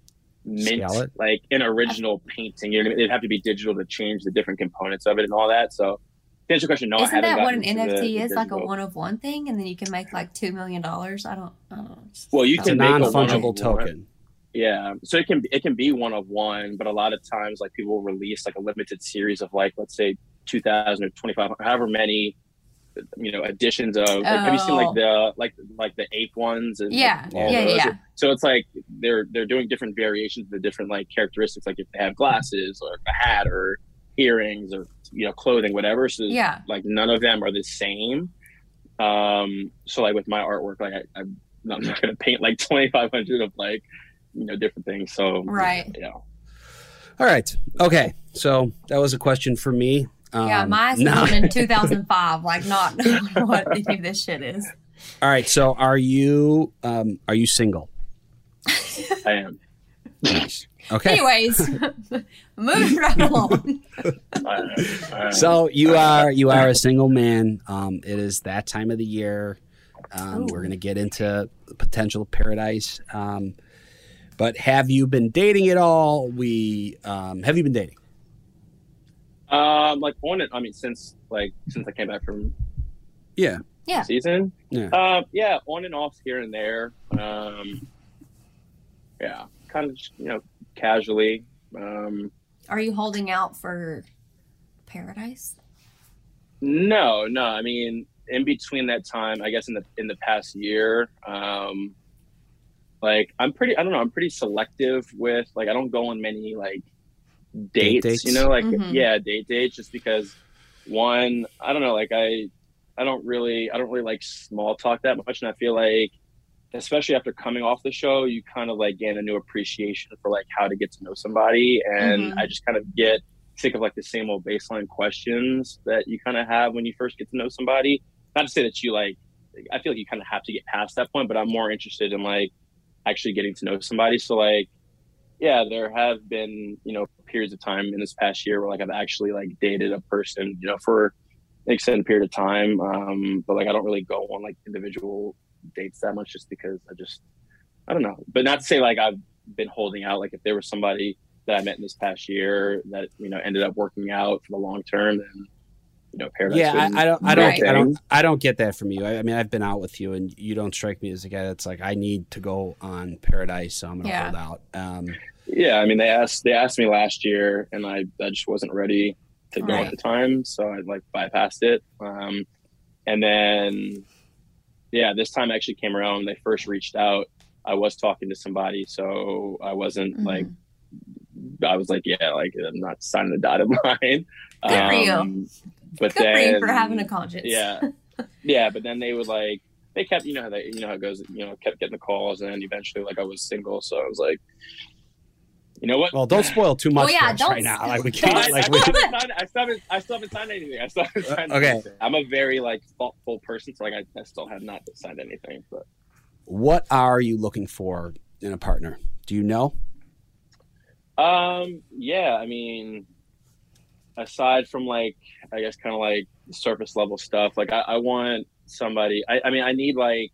mint it? like an original painting. You know, what I mean? it'd have to be digital to change the different components of it and all that. So to answer your question, no, I Isn't haven't that what an NFT the- the is? Like a one of one thing, and then you can make like two million dollars. I don't. I don't know. Well, you It's a can make a non fungible one. token. Yeah, so it can it can be one of one, but a lot of times like people will release like a limited series of like let's say two thousand or twenty five, however many you know editions of. Like, Have you seen Oh. like the like like the ape ones? And, Yeah, all yeah, those? yeah. So it's like they're they're doing different variations of the different like characteristics, like if they have glasses or a hat or earrings or you know clothing, whatever. So Yeah. like none of them are the same. Um, so like with my artwork, like I, I'm not, I'm not gonna paint like 2,500 of like you know different things. So Right. yeah, All right. Okay. So that was a question for me. Um, yeah, my eyes now- was in 2005. Like, not what any of this shit is. all right. So are you um, are you single? I am. Okay. Anyways, moving right along. I am. I am. So you are you are a single man. Um, it is that time of the year. Um, we're going to get into the potential paradise. Um, but have you been dating at all? We um, have you been dating? Um, like on it. I mean, since like since I came back from Yeah. Yeah. season, Yeah. um, yeah, on and off here and there. Um, yeah, kind of just, you know casually. Um, Are you holding out for paradise? No, no. I mean, in between that time, I guess in the in the past year, um, like I'm pretty I don't know I'm pretty selective with like I don't go on many like dates, dates? you know like Mhm. yeah date dates just because one I don't know like I I don't really I don't really like small talk that much and I feel like especially after coming off the show you kind of like gain a new appreciation for like how to get to know somebody and Mhm. I just kind of get sick of like the same old baseline questions that you kind of have when you first get to know somebody not to say that you like I feel like you kind of have to get past that point, but I'm more interested in like actually getting to know somebody. So like, yeah, there have been you know periods of time in this past year where like I've actually like dated a person you know for an extended period of time, um, but like I don't really go on like individual dates that much just because I just I don't know. But not to say like I've been holding out. Like if there was somebody that I met in this past year that you know ended up working out for the long term, then you know paradise. Yeah, I, I don't, I don't, I don't. I don't get that from you. I, I mean, I've been out with you, and you don't strike me as a guy that's like, I need to go on Paradise, so I'm gonna Yeah. hold out. Um, Yeah, I mean they asked they asked me last year, and I I just wasn't ready to go Right. at the time, so I like bypassed it. Um, and then yeah, this time actually came around. They first reached out. I was talking to somebody, so I wasn't Mhm. like I was like, yeah, like I'm not signing the dotted line. Um, Good for you. But Good then, for having a conscience. yeah, yeah. But then they would like they kept you know how they you know how it goes you know kept getting the calls, and then eventually like I was single, so I was like, you know what? well, don't spoil too much Well, yeah, for us don't right now. Like we I, can't. I, Like we, still haven't signed, I, still haven't, I still haven't signed anything. I still haven't signed Uh, okay. anything. I'm a very like thoughtful person, so like I, I still have not signed anything. But what are you looking for in a partner? Do you know? um, yeah, I mean, aside from like I guess kind of like surface level stuff, like I, I want somebody. I, I mean, I need like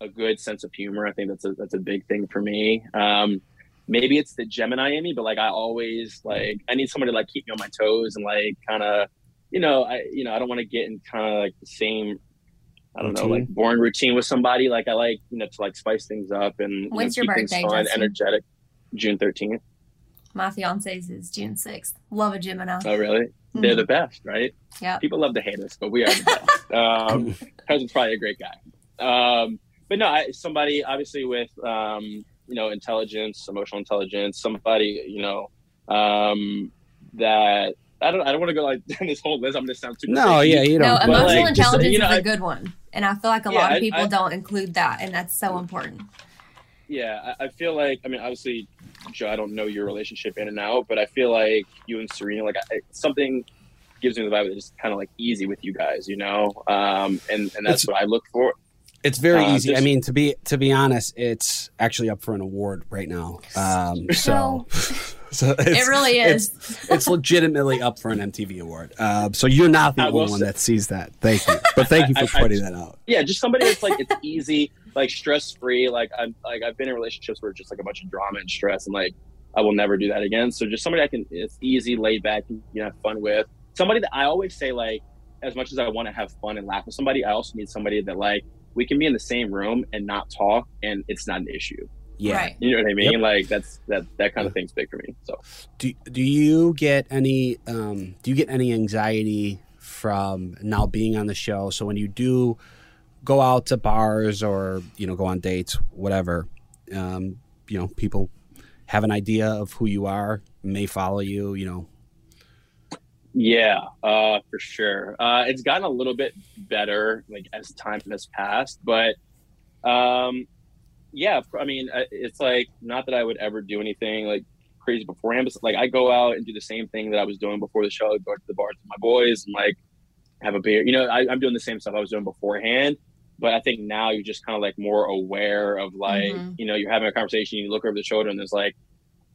a good sense of humor. I think that's a that's a big thing for me. Um, maybe it's the Gemini in me, but like I always like I need somebody to like keep me on my toes and like kind of, you know, I you know I don't want to get in kind of like the same. I don't know, like boring routine with somebody. Like I like you know to like spice things up and you know, your keep things birthday, fun, energetic. June thirteenth. My fiance's is June 6th. Love a Gemini. Oh really? They're the best, right? Yeah. People love to hate us, but we are the best. um, Cousin's probably a great guy. Um, but no, I, somebody obviously with um, you know intelligence, emotional intelligence, somebody you know um, that I don't I don't want to go like down this whole list. I'm gonna sound super. No, picky. yeah, you No, don't. but, emotional like, just, intelligence you know, is a I- good one. And I feel like a Yeah, lot of I- people I- don't include that, and that's so important. Yeah, I, I feel like I mean obviously, Joe, I don't know your relationship in and out, but I feel like you and Serena like I, something gives me the vibe that it's kind of like easy with you guys, you know, um, and and that's It's- what I look for. It's very Uh, easy. I mean, to be to be honest, it's actually up for an award right now. Um, so, so it's, it really is. It's, it's legitimately up for an MTV award. Uh, so you're not the I only one say- that sees that. Thank you, but thank you for I- I- pointing that out. yeah, just somebody that's like it's easy, like stress free. Like I'm like I've been in relationships where it's just like a bunch of drama and stress, and like I will never do that again. So just somebody I can it's easy, laid back, you know, have fun with. Somebody that I always say like, as much as I want to have fun and laugh with somebody, I also need somebody that like we can be in the same room and not talk, and it's not an issue. Yeah. Right. You know what I mean? Yep. Like that's that that kind of thing's big for me. So Do do you get any um, do you get any anxiety from now being on the show? So when you do go out to bars or you know go on dates, whatever, um, you know people have an idea of who you are, may follow you. You know, Yeah, uh, for sure. Uh, it's gotten a little bit better, like as time has passed, but um, yeah, I mean, uh, it's like not that I would ever do anything like crazy beforehand, but like I go out and do the same thing that I was doing before the show. I go to the bars with my boys and like have a beer. You know, I, I'm doing the same stuff I was doing beforehand, but I think now you're just kind of like more aware of like, Mhm. you know, you're having a conversation, you look over the shoulder, and there's like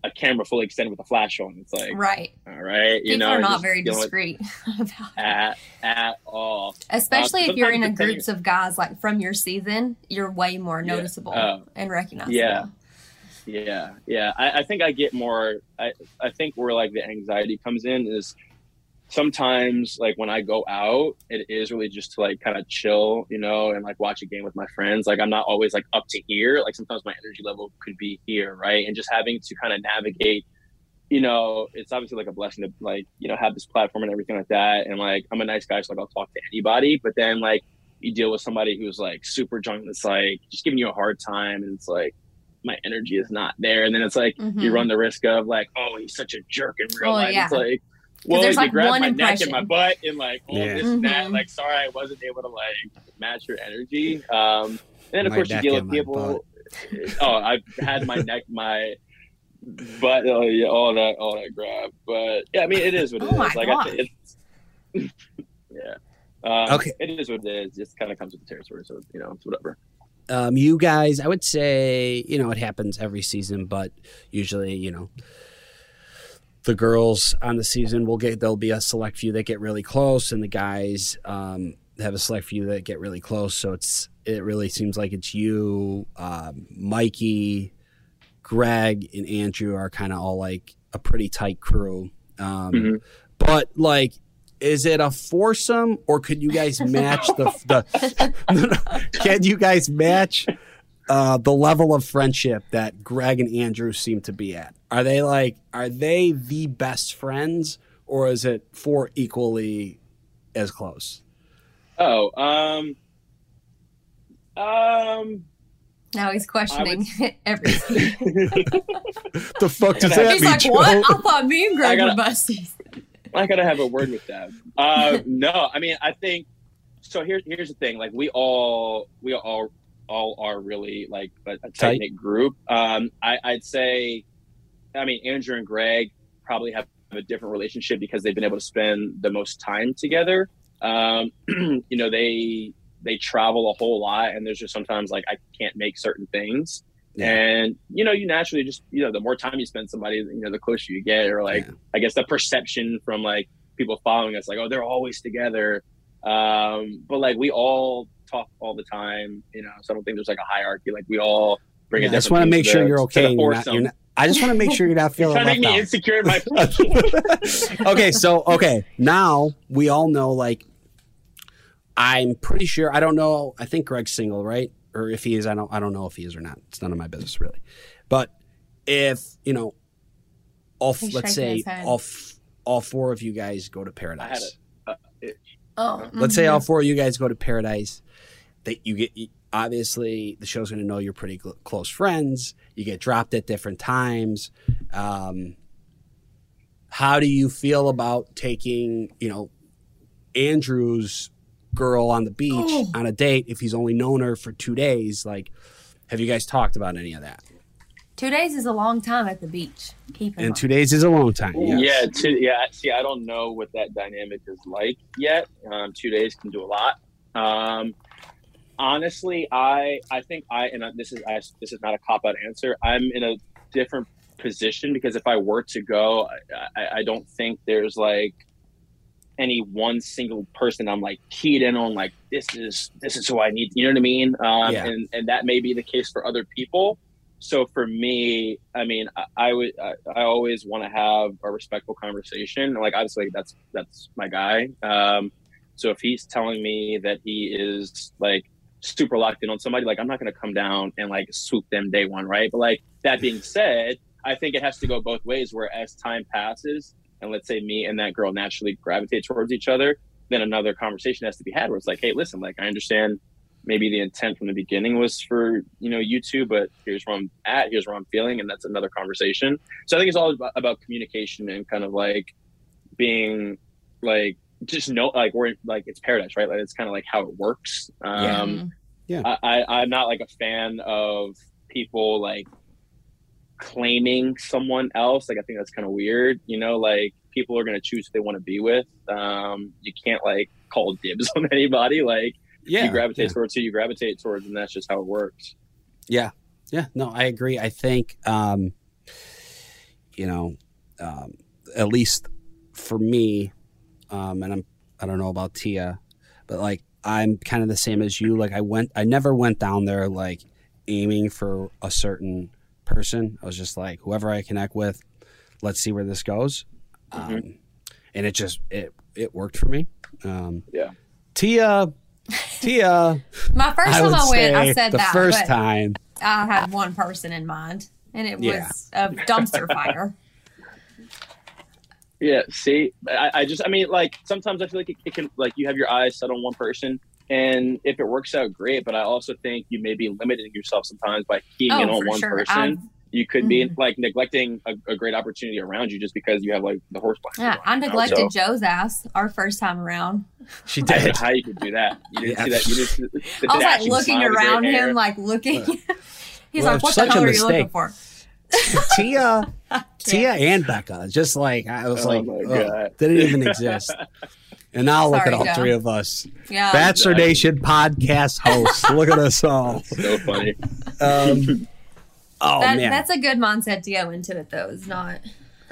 a camera fully extended with a flash on. It's like, right. all right, you People know, are not very discreet at at all. Especially if you're in a groups of guys like from your season, you're way more Yeah. noticeable Oh. and recognizable. Yeah. Yeah, yeah. I, I think I get more. I I think where like the anxiety comes in is sometimes like when I go out, it is really just to like kind of chill, you know, and like watch a game with my friends. Like I'm not always like up to here. Like sometimes my energy level could be here, right? And just having to kind of navigate. You know, it's obviously like a blessing to like you know have this platform and everything like that. And like I'm a nice guy, so like I'll talk to anybody. But then like you deal with somebody who's like super drunk that's like just giving you a hard time and it's like my energy is not there and then it's like Mhm. you run the risk of like oh he's such a jerk in real Oh, life yeah. it's like well there's, you like, grabbed one my neck and my butt and like all Yeah. this and that. Mhm. like sorry i wasn't able to like match your energy. Um and then of My course you deal with people oh i've had my neck my butt oh yeah all that all that grab but yeah i mean it is what it Oh is. my like I think it's yeah. Um, Okay. it is what it is. It just kind of comes with the territory so you know it's whatever. Um, you guys, I would say, you know, it happens every season, but usually, you know, the girls on the season will get there'll be a select few that get really close, and the guys um, have a select few that get really close. So it's it really seems like it's you, um, Mikey, Greg, and Andrew are kind of all like a pretty tight crew. Um, Mhm. But like, is it a foursome, or could you guys match the the? Can you guys match uh, the level of friendship that Greg and Andrew seem to be at? Are they like, are they the best friends, or is it four equally as close? oh um um Now he's questioning everything. The fuck does I gotta- that He's mean? like, Joe? what? I thought me and Greg I were gotta- besties. I gotta have a word with that. Uh, no, I mean, I think so. Here's here's the thing. Like, we all we all all are really like a, a tight knit group. Um, I, I'd say, I mean, Andrew and Greg probably have a different relationship because they've been able to spend the most time together. Um, you know, they they travel a whole lot, and there's just sometimes like I can't make certain things. Yeah. And you know, you naturally just you know, the more time you spend somebody, you know, the closer you get, or like Yeah. I guess the perception from like people following us, like, oh, they're always together. Um, but like we all talk all the time, you know. So I don't think there's like a hierarchy. Like we all bring. Yeah, I just want to make sure you're okay. You're not, you're not, I just want to make sure you're not You're feeling trying to make me left insecure in my out. okay, so okay, now we all know. Like, I'm pretty sure. I don't know. I think Greg's single, right? Or if he is, I don't. I don't know if he is or not. It's none of my business, really. But if you know, all f- let's say his all f- all four of you guys go to I had paradise. Oh, Let's say mhm. all four of you guys go to paradise. That you get you- obviously the show's going to know you're pretty cl- close friends. You get dropped at different times. Um, how do you feel about taking you know Andrew's girl on the beach Oh. on a date if he's only known her for two days? Like, have you guys talked about any of that? Two days is a long time at the beach. Keep And mind. two days is a long time. yes. Yeah, two, yeah. See, I don't know what that dynamic is like yet. Um, two days can do a lot. Um, honestly, I I think I and this is I, this is not a cop out answer. I'm in a different position because if I were to go, I, I, don't think there's like any one single person I'm like keyed in on. Like this is this is who I need. You know what I mean? Um, Yeah. And and that may be the case for other people so for me i mean i, I would I, I always want to have a respectful conversation like obviously that's that's my guy um so if he's telling me that he is like super locked in on somebody like i'm not going to come down and like swoop them day one right? But like that being said i think it has to go both ways where as time passes and let's say me and that girl naturally gravitate towards each other then another conversation has to be had where it's like hey listen like i understand maybe the intent from the beginning was for you know you two but here's where i'm at here's where i'm feeling and that's another conversation. So i think it's all about, about communication and kind of like being like just know like we're like it's paradise right like it's kind of like how it works Yeah. um Mhm. I, I i'm not like a fan of people like claiming someone else like i think that's kind of weird you know like people are going to choose who they want to be with um you can't like call dibs on anybody like Yeah. you gravitate yeah. towards who you gravitate towards, and that's just how it works. Yeah. Yeah. No, I agree. I think, um, you know, um, at least for me, um, and I'm, I don't know about Tia, but like, I'm kind of the same as you. Like, I went, I never went down there like aiming for a certain person. I was just like, whoever I connect with, let's see where this goes. Um, and it just, it, it worked for me. Um, Yeah. Tia, Tia, My first I time I went, I say said the that. first but time. I had one person in mind, and it Yeah. was a dumpster fire. Yeah. See, I, I just, I mean, like sometimes I feel like it, it can, like you have your eyes set on one person, and if it works out, great. But I also think you may be limiting yourself sometimes by keying Oh, in on one sure. person. I've- you could be Mhm. like neglecting a, a great opportunity around you just because you have like the horse behind Yeah, I you know? neglected So, Joe's ass our first time around. She I don't know did. how you could do that. You didn't Yeah. see that. You didn't the, the I was like looking smile, the great around hair. him, like looking. He's Well, like, "What such the hell are you looking for?" Tia, Tia and Becca, just like I was Oh like, my oh, God. didn't even exist. And now look at all Joe. three of us, Yeah, Bachelor Nation podcast hosts. look at us all. so funny. Um, oh that, man, that's a good mindset to go into it, though. It's not.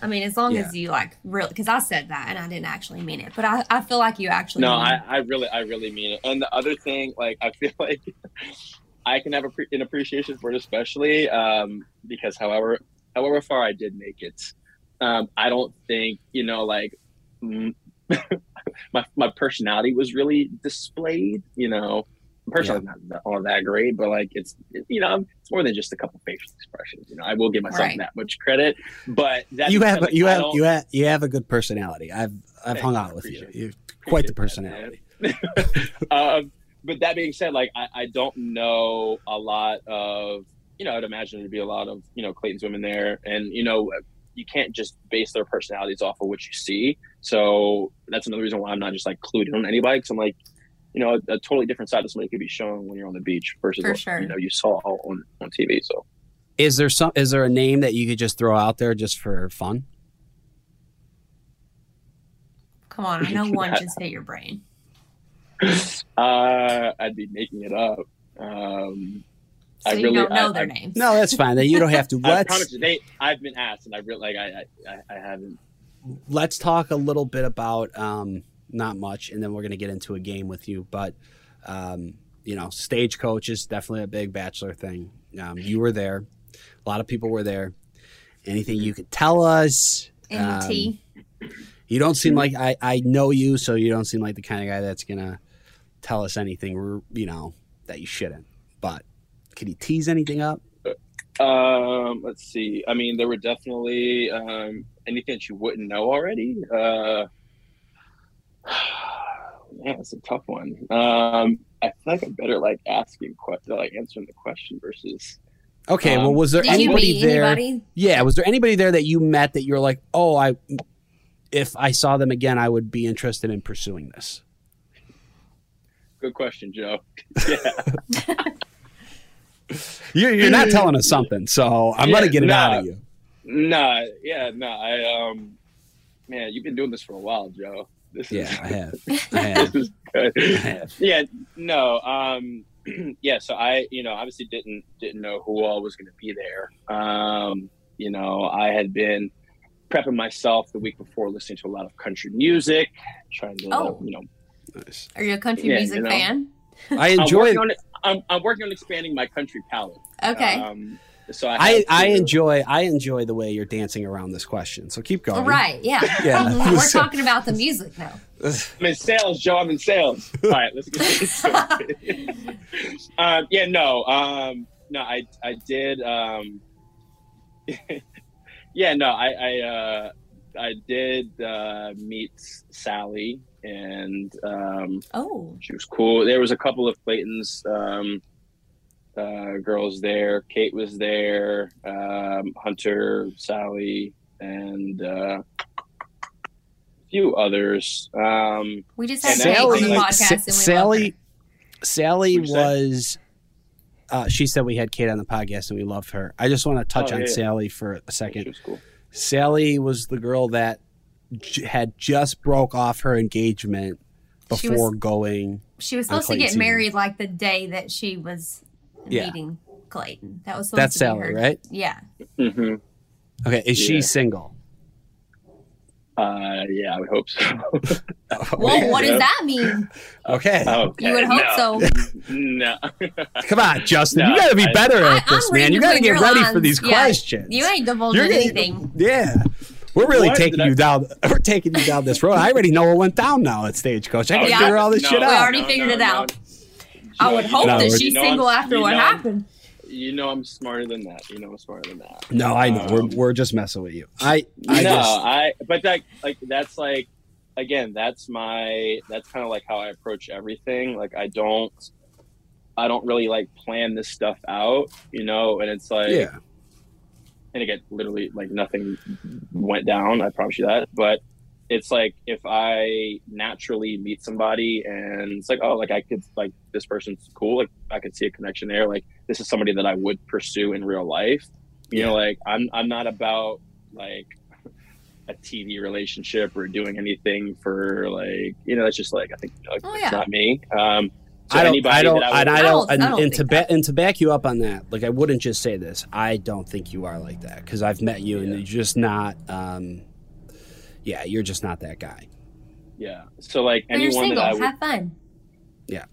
I mean, as long Yeah. as you like really, because I said that and I didn't actually mean it, but I, I feel like you actually. No, mean I, it. I really, I really mean it. And the other thing, like, I feel like I can have a pre- an appreciation for it, especially um, because, however, however far I did make it, um, I don't think you know, like, mm, my my personality was really displayed. You know, my personality's not all that great, but like, it's you know, it's more than just a couple facial expressions. You know, I will give myself Right. that much credit, but that you have like, you I have don't- you have you have a good personality. I've I've Thanks, hung out with you. You're quite the Appreciate that, personality. um, but that being said, like I, I don't know a lot of you know I'd imagine there'd be a lot of you know Clayton's women there, and you know you can't just base their personalities off of what you see. So that's another reason why I'm not just like clued in on anybody because I'm like you know a, a totally different side of somebody could be shown when you're on the beach versus what, sure. you know you saw on on TV. So Is there some? Is there a name that you could just throw out there just for fun? Come on, I know one just hit your brain. uh, I'd be making it up. Um, So I you really- don't know I- their I- names. No, that's fine. That you don't have to. I Let's promise you, they I've been asked and I really like I I, I- I haven't let's talk a little bit about um, not much, and then we're gonna get into a game with you. But um, you know, stagecoach is definitely a big bachelor thing. Um, you were there. A lot of people were there. Anything you could tell us? In the Um, tea. You don't seem like I, I know you, so you don't seem like the kind of guy that's gonna tell us anything, you know, that you shouldn't. But can you tease anything up? Um, let's see. I mean, there were definitely um, anything that you wouldn't know already. Uh, man, it's a tough one. Um, I feel like I'm better like asking question, like answering the question versus. Okay, Um, well, was there anybody there? anybody? Yeah, was there anybody there that you met that you're like, oh, I, if I saw them again, I would be interested in pursuing this. Good question, Joe. Yeah, You're, you're not telling us something, so I'm Yeah, gonna get it no. out of you. nah, yeah, no. I um, man, you've been doing this for a while, Joe. This Yeah, is I have. I have. this is good. I have. yeah no um yeah so i you know obviously didn't didn't know who all was going to be there um you know i had been prepping myself the week before listening to a lot of country music trying to Oh. you know Nice. Are you a country Yeah, music you know. fan? I I'm enjoy. working on I'm, I'm working on expanding my country palette Okay. um so i I, I enjoy. I enjoy the way you're dancing around this question. So keep going. right. Yeah. Yeah. We're talking about the music now. I'm in sales, Joe. I'm in sales. All right, let's get into it. um, yeah, no, um, no, I, I did. Um, yeah, no, I, I, uh, I did uh, meet Salley, and um, Oh. she was cool. There was a couple of Clayton's um, uh, girls there. Kate was there. Um, Hunter, Salley, and uh, a few others. Um, We just had And Kate on the Salley- podcast Sa- and we Salley, love Salley What'd you say? was. Uh, she said we had Kate on the podcast and we loved her. I just want to touch Oh, on yeah. Salley for a she second. was cool. Salley was the girl that j- had just broke off her engagement She before was- going. She was supposed to Clayton's get married like the day that she was Yeah. meeting Clayton. That was supposed That's to Salley, her. right? Yeah. hmm Okay, is she single? Uh, yeah, I would hope so. Well, what does that mean? Okay, okay, You would hope no. so. No. come on, Justin. No, you got to be I- better I, at this, I'm man. You got to get ready lines. for these Yeah. questions. You ain't divulging anything. Yeah. We're really What? taking Did I- you down. We're taking you down this road. I already know what went down now at Stagecoach. I can Yeah. figure all this No, shit out. We out. already figured it out. I would hope No, that she's you know single I'm- after what know I'm- happened. You know I'm smarter than that. You know I'm smarter than that. No, I know. Um, we're, we're just messing with you. I, I no, just, I. But that like that's like again, that's my that's kind of like how I approach everything. Like I don't I don't really like plan this stuff out, you know, and it's like yeah. And again, literally like nothing went down, I promise you that. But it's like if I naturally meet somebody and it's like, oh, like I could like this person's cool, like I could see a connection there. Like this is somebody that I would pursue in real life. You Yeah. know, like I'm I'm not about like a TV relationship or doing anything for like you know, that's just like I think like Oh, it's yeah. not me. Um so I don't. anybody I don't. that I and would- I I don't. don't- And, I don't and to think back and to back you up on that, like I wouldn't just say this. I don't think you are like that because I've met you and you're just not. um Yeah, you're just not that guy. yeah. So like But you're anyone single. that I would Have fun. Yeah,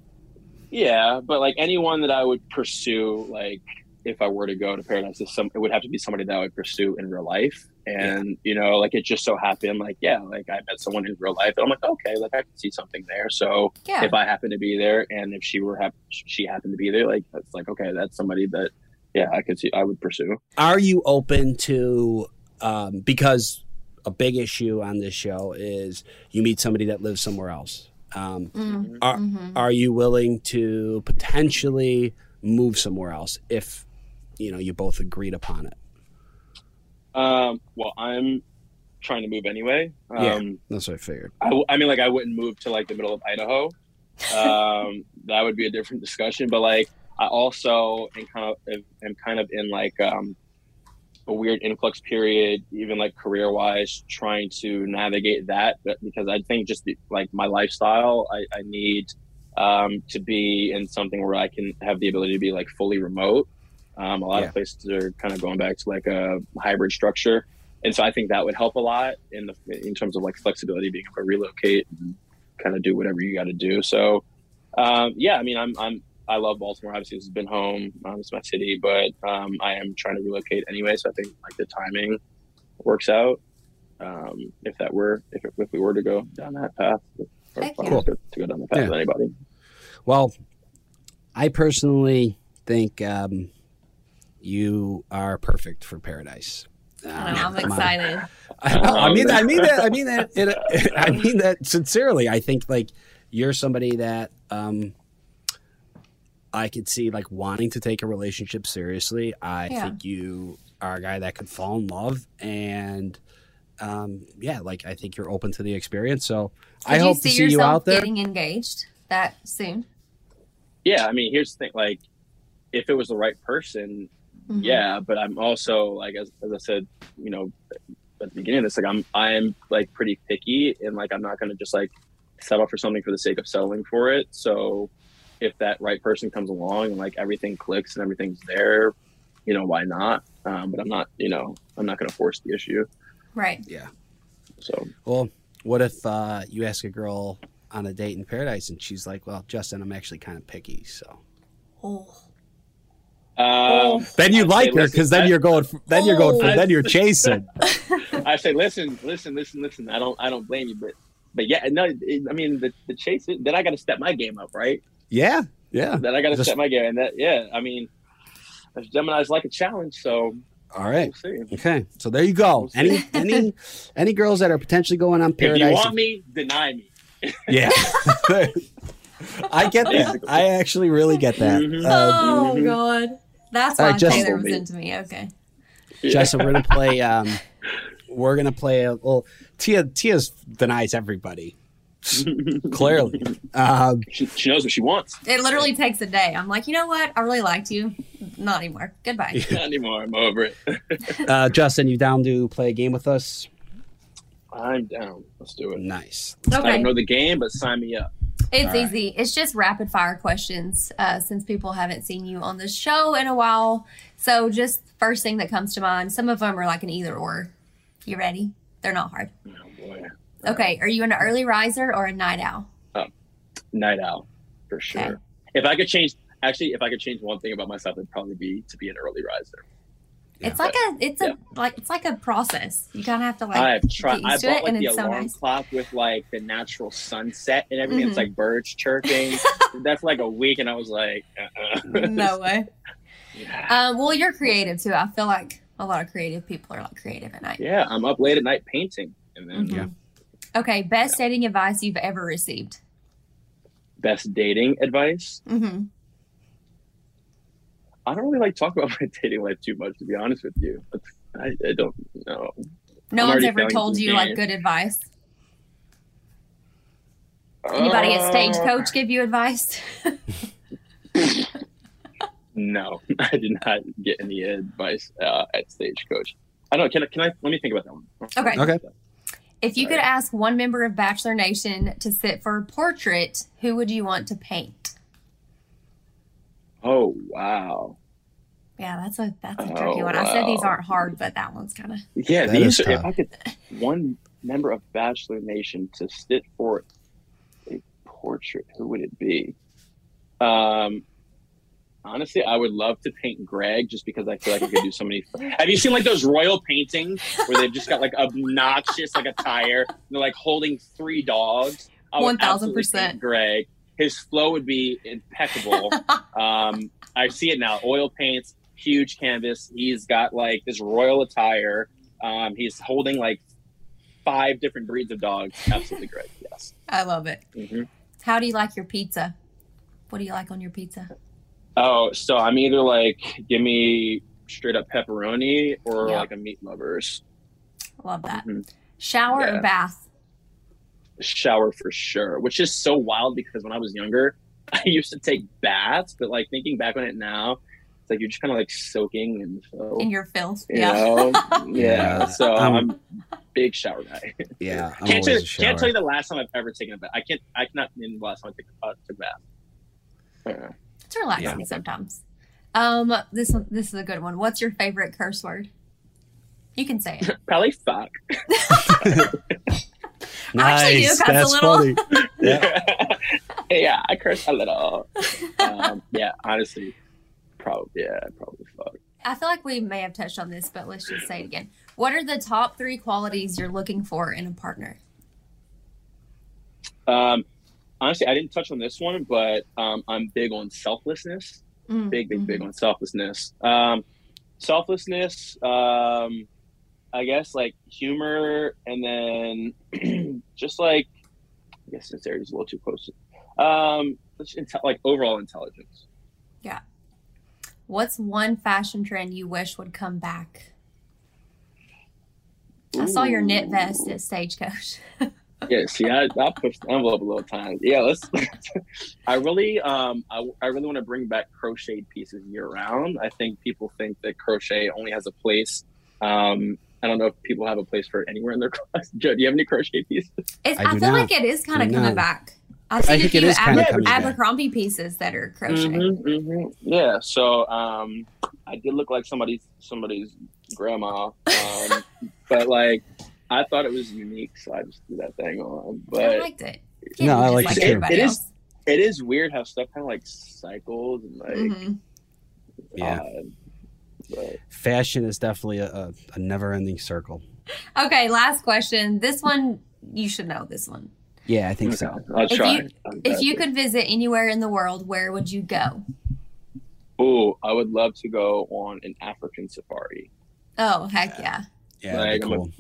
Yeah, but like anyone that I would pursue, like if I were to go to Paradise, some it would have to be somebody that I would pursue in real life. And you know, like it just so happened, like yeah, like I met someone in real life, and I'm like, okay, like I can see something there. So Yeah. if I happen to be there, and if she were hap- she happened to be there, like that's like okay, that's somebody that yeah, I could see I would pursue. Are you open to? um Because a big issue on this show is you meet somebody that lives somewhere else. Um, Mm, Are- mhm. are you willing to potentially move somewhere else if you know you both agreed upon it? Um, well, I'm trying to move anyway. Um, Yeah. That's what I figured. I, I mean, like, I wouldn't move to like the middle of Idaho. Um, that would be a different discussion. But like, I also am kind of am kind of in like um, a weird influx period, even like career wise, trying to navigate that. But because I think just the, like my lifestyle, I, I need um, to be in something where I can have the ability to be like fully remote. Um, a lot Yeah. of places are kind of going back to like a hybrid structure and so I think that would help a lot in the in terms of like flexibility, being able to relocate and kind of do whatever you got to do. So, um, yeah, I mean, I'm I'm I love Baltimore. Obviously, this has been home. Um, it's my city, but um, I am trying to relocate anyway. So I think like the timing works out. Um, if that were if, if we were to go down that path, or if I yeah. was to, to go down the path Yeah. with anybody. Well, I personally think um, you are perfect for paradise. Oh, I'm Um, excited. I, I mean, I mean that. I mean that. It, I mean that sincerely. I think like you're somebody that um, I could see like wanting to take a relationship seriously. I Yeah. think you are a guy that could fall in love, and um, yeah, like I think you're open to the experience. So I hope you to see see you out there. getting engaged that soon? Yeah, I mean, here's the thing: like, if it was the right person, Mhm. yeah but i'm also like as, as i said you know at the beginning of this like i'm i'm like pretty picky and like i'm not going to just like settle for something for the sake of settling for it so if that right person comes along and like everything clicks and everything's there you know why not um, but i'm not you know i'm not going to force the issue Right. Yeah. so Well, what if uh, you ask a girl on a date in paradise and she's like, "Well, Justin, I'm actually kind of picky." So Oh. Um, then you I'd like say, her because then I- you're going. For, then you're going for. Oh. Then you're chasing. I say, listen, listen, listen, listen. I don't, I don't blame you, but, but yeah, no. It, I mean, the, the chase. Then I got to step my game up, right? Yeah, yeah. Then I got to Just- step my game, and that, yeah. I mean, as Gemini's like a challenge, so All right. we'll. Okay. So there you go. We'll. Any any any girls that are potentially going on paradise? If paradise? you want me, deny me. yeah. I get that. Basically. I actually really get that. Mhm. Um, oh. God. That's All why right, just- Taylor was into me. Okay. Jessa, we're gonna play. Um, we're gonna play a little. Tia Tia's denies everybody. Clearly. Um, she, she knows what she wants. It literally takes a day. I'm like, you know what? I really liked you. Not anymore. Goodbye. Not anymore. I'm over it. uh, Justin, you down to play a game with us? I'm down. Let's do it. Nice. Okay. I don't know the game, but sign me up. It's right. easy. It's just rapid fire questions uh, since people haven't seen you on the show in a while. So just first thing that comes to mind. Some of them are like an either or. You ready? They're not hard. Oh boy. Okay. Are you an early riser or a night owl? Night owl for sure. Okay. If I could change, actually, if I could change one thing about myself, it'd probably be to be an early riser. It's like a it's a Yeah. like it's like a process. You kind of have to like I've tried. I bought it, like the it's so alarm nice. clock with like the natural sunset and everything. Mhm. It's like birds chirping. That's like a week, and I was like, uh-uh. no way. yeah. Um, well, you're creative too. I feel like a lot of creative people are like creative at night. yeah, I'm up late at night painting, and then Mhm. Yeah. Okay, best dating advice you've ever received. Best dating advice. Mm-hmm. I don't really like talk about my dating life too much, to be honest with you. I, I don't know. No I'm one's ever told you like good advice. Anybody at Uh, Stagecoach give you advice? No, I did not get any advice uh, at Stagecoach. I don't. know. Can I? Can I? Let me think about that one. Okay. Okay. If you could Sorry. ask one member of Bachelor Nation to sit for a portrait, who would you want to paint? Oh wow. Yeah, that's a that's a Oh, tricky one. I said these aren't hard, but that one's kind of Yeah, That these are, if. I could one member of Bachelor Nation to sit for a portrait, who would it be? Um honestly, I would love to paint Greg just because I feel like I could do so many Have you seen like those royal paintings where they've just got like obnoxious like attire and they're like holding three dogs? I 1000%. Greg. His flow would be impeccable. um I see it now. Oil paints, huge canvas. He's got like this royal attire. Um, he's holding like five different breeds of dogs. Absolutely great. Yes. I love it. hmm How do you like your pizza? What do you like on your pizza? Oh, so I'm either like give me straight up pepperoni or Yeah. like a meat lovers. Love that. Mhm. Shower Yeah. or bath? Shower for sure, which is so wild because when I was younger, I used to take baths, but like thinking back on it now, it's like you're just kind of like soaking and so In your filth? you Yeah. know, yeah. Yeah. So Um, I'm big shower guy. Yeah, I'm can't tell, always you, can't tell you the last time I've ever taken a bath. I can't. I cannot name the last time I took, uh, a bath. Uh, It's relaxing Yeah. sometimes. Um, this one, this is a good one. What's your favorite curse word? You can say it. probably fuck. Actually do Nice. cuss a little. funny. Yeah. yeah, I curse a little. Um, yeah, honestly, probably. Yeah, probably fuck. I feel like we may have touched on this, but let's just say it again. What are the top three qualities you're looking for in a partner? Um, honestly, I didn't touch on this one, but um, I'm big on selflessness. Mm, Big, big, big mhm. on selflessness. Um, selflessness. Um, I guess like humor, and then just like I guess sincerity is a little too close. Um, like overall intelligence. Yeah. What's one fashion trend you wish would come back? I saw your knit vest at Stagecoach. Yeah, see, I, I pushed the envelope a little time. Yeah, let's. I really, um, I, I really want to bring back crocheted pieces year round. I think people think that crochet only has a place. Um, I don't know if people have a place for it anywhere in their class. Joe, do you have any crochet pieces? It's, I I, feel not. like it is kind of coming not. back. I've seen I a think it few is kinda Aber- coming back. Abercrombie pieces that are crochet. Mhm, mhm. Yeah, so um, I did look like somebody's somebody's grandma, um, but like I thought it was unique, so I just threw that thing on. But I liked it. No, can't I like just it it is it is weird how stuff kind of like cycles and like Mhm. Yeah. odd, but Fashion is definitely a, a, a never-ending circle. Okay, last question. This one you should know. This one. Yeah, I think so. I'll If try. you- If you could visit anywhere in the world, where would you go? oh, I would love to go on an African safari. Oh heck yeah! Yeah, like, that'd I'm a- cool.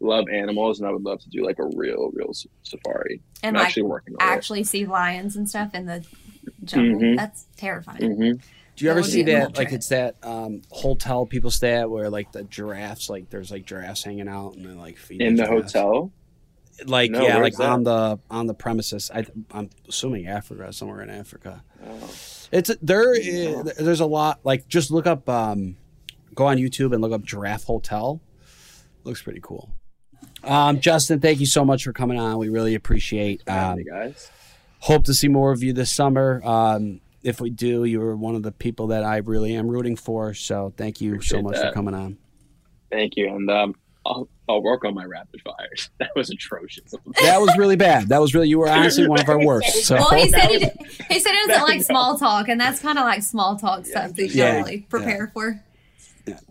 love animals, and I would love to do like a real, real safari. And I'm like actually working on actually see lions and stuff in the jungle. Mhm. That's terrifying. it. Do you ever That see be a cool that? Like trip. it's that um, hotel people stay at where like the giraffes, like there's like giraffes hanging out and then like feeding In the giraffes. hotel. Like No, yeah, where's like on the on the premises. I, I'm assuming Africa, somewhere in Africa. Oh. It's there. i- There's a lot. Like just look up, um, go on YouTube and look up giraffe hotel. Looks pretty cool. Um, Justin, thank you so much for coming on. We really appreciate. Having Um, me, guys. hope to see more of you this summer. Um, if we do, you are one of the people that I really am rooting for. So thank you so Appreciate much for coming on. Thank you, and um, I'll I'll work on my rapid fires. That was atrocious. That was really bad. That was really you were honestly one of our worst. So Well, he said he, was- he said he doesn't like small talk, and that's kind of like small talk stuff that you Yeah. don't really prepare for.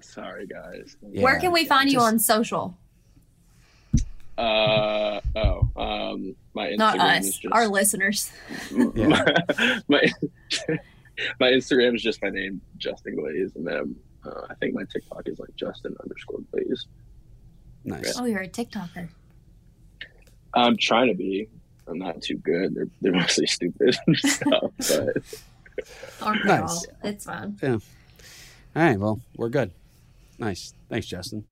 Sorry, guys. Yeah. Where can we find you on social? Uh oh. Um, my Instagram Not is us, just our listeners. Yeah. my, my my Instagram is just my name, Justin Glaze, and then uh, I think my TikTok is like Justin underscore Glaze. nice. Oh, you're a TikToker. I'm trying to be. I'm not too good. They're they're mostly stupid stuff, but Aren't they all? It's fine. Yeah. All right. Well, we're good. Nice. Thanks, Justin.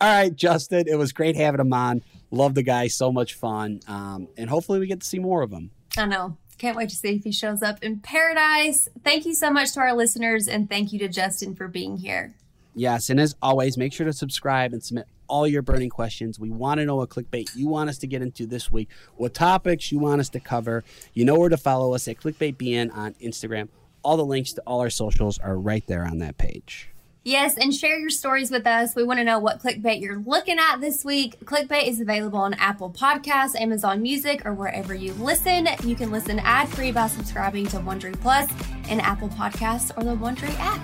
All right, Justin. It was great having him on. Love the guy. So much fun. Um, and hopefully we get to see more of him. I know. Can't wait to see if he shows up in paradise. Thank you so much to our listeners, and thank you to Justin for being here. Yes, and as always, make sure to subscribe and submit all your burning questions. We want to know what clickbait you want us to get into this week, what topics you want us to cover. You know where to follow us at ClickbaitBN on Instagram. All the links to all our socials are right there on that page. Yes, and share your stories with us. We want to know what clickbait you're looking at this week. Clickbait is available on Apple Podcasts, Amazon Music, or wherever you listen. You can listen ad free by subscribing to Wondery Plus and Apple Podcasts or the Wondery app.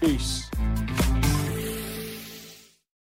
Peace.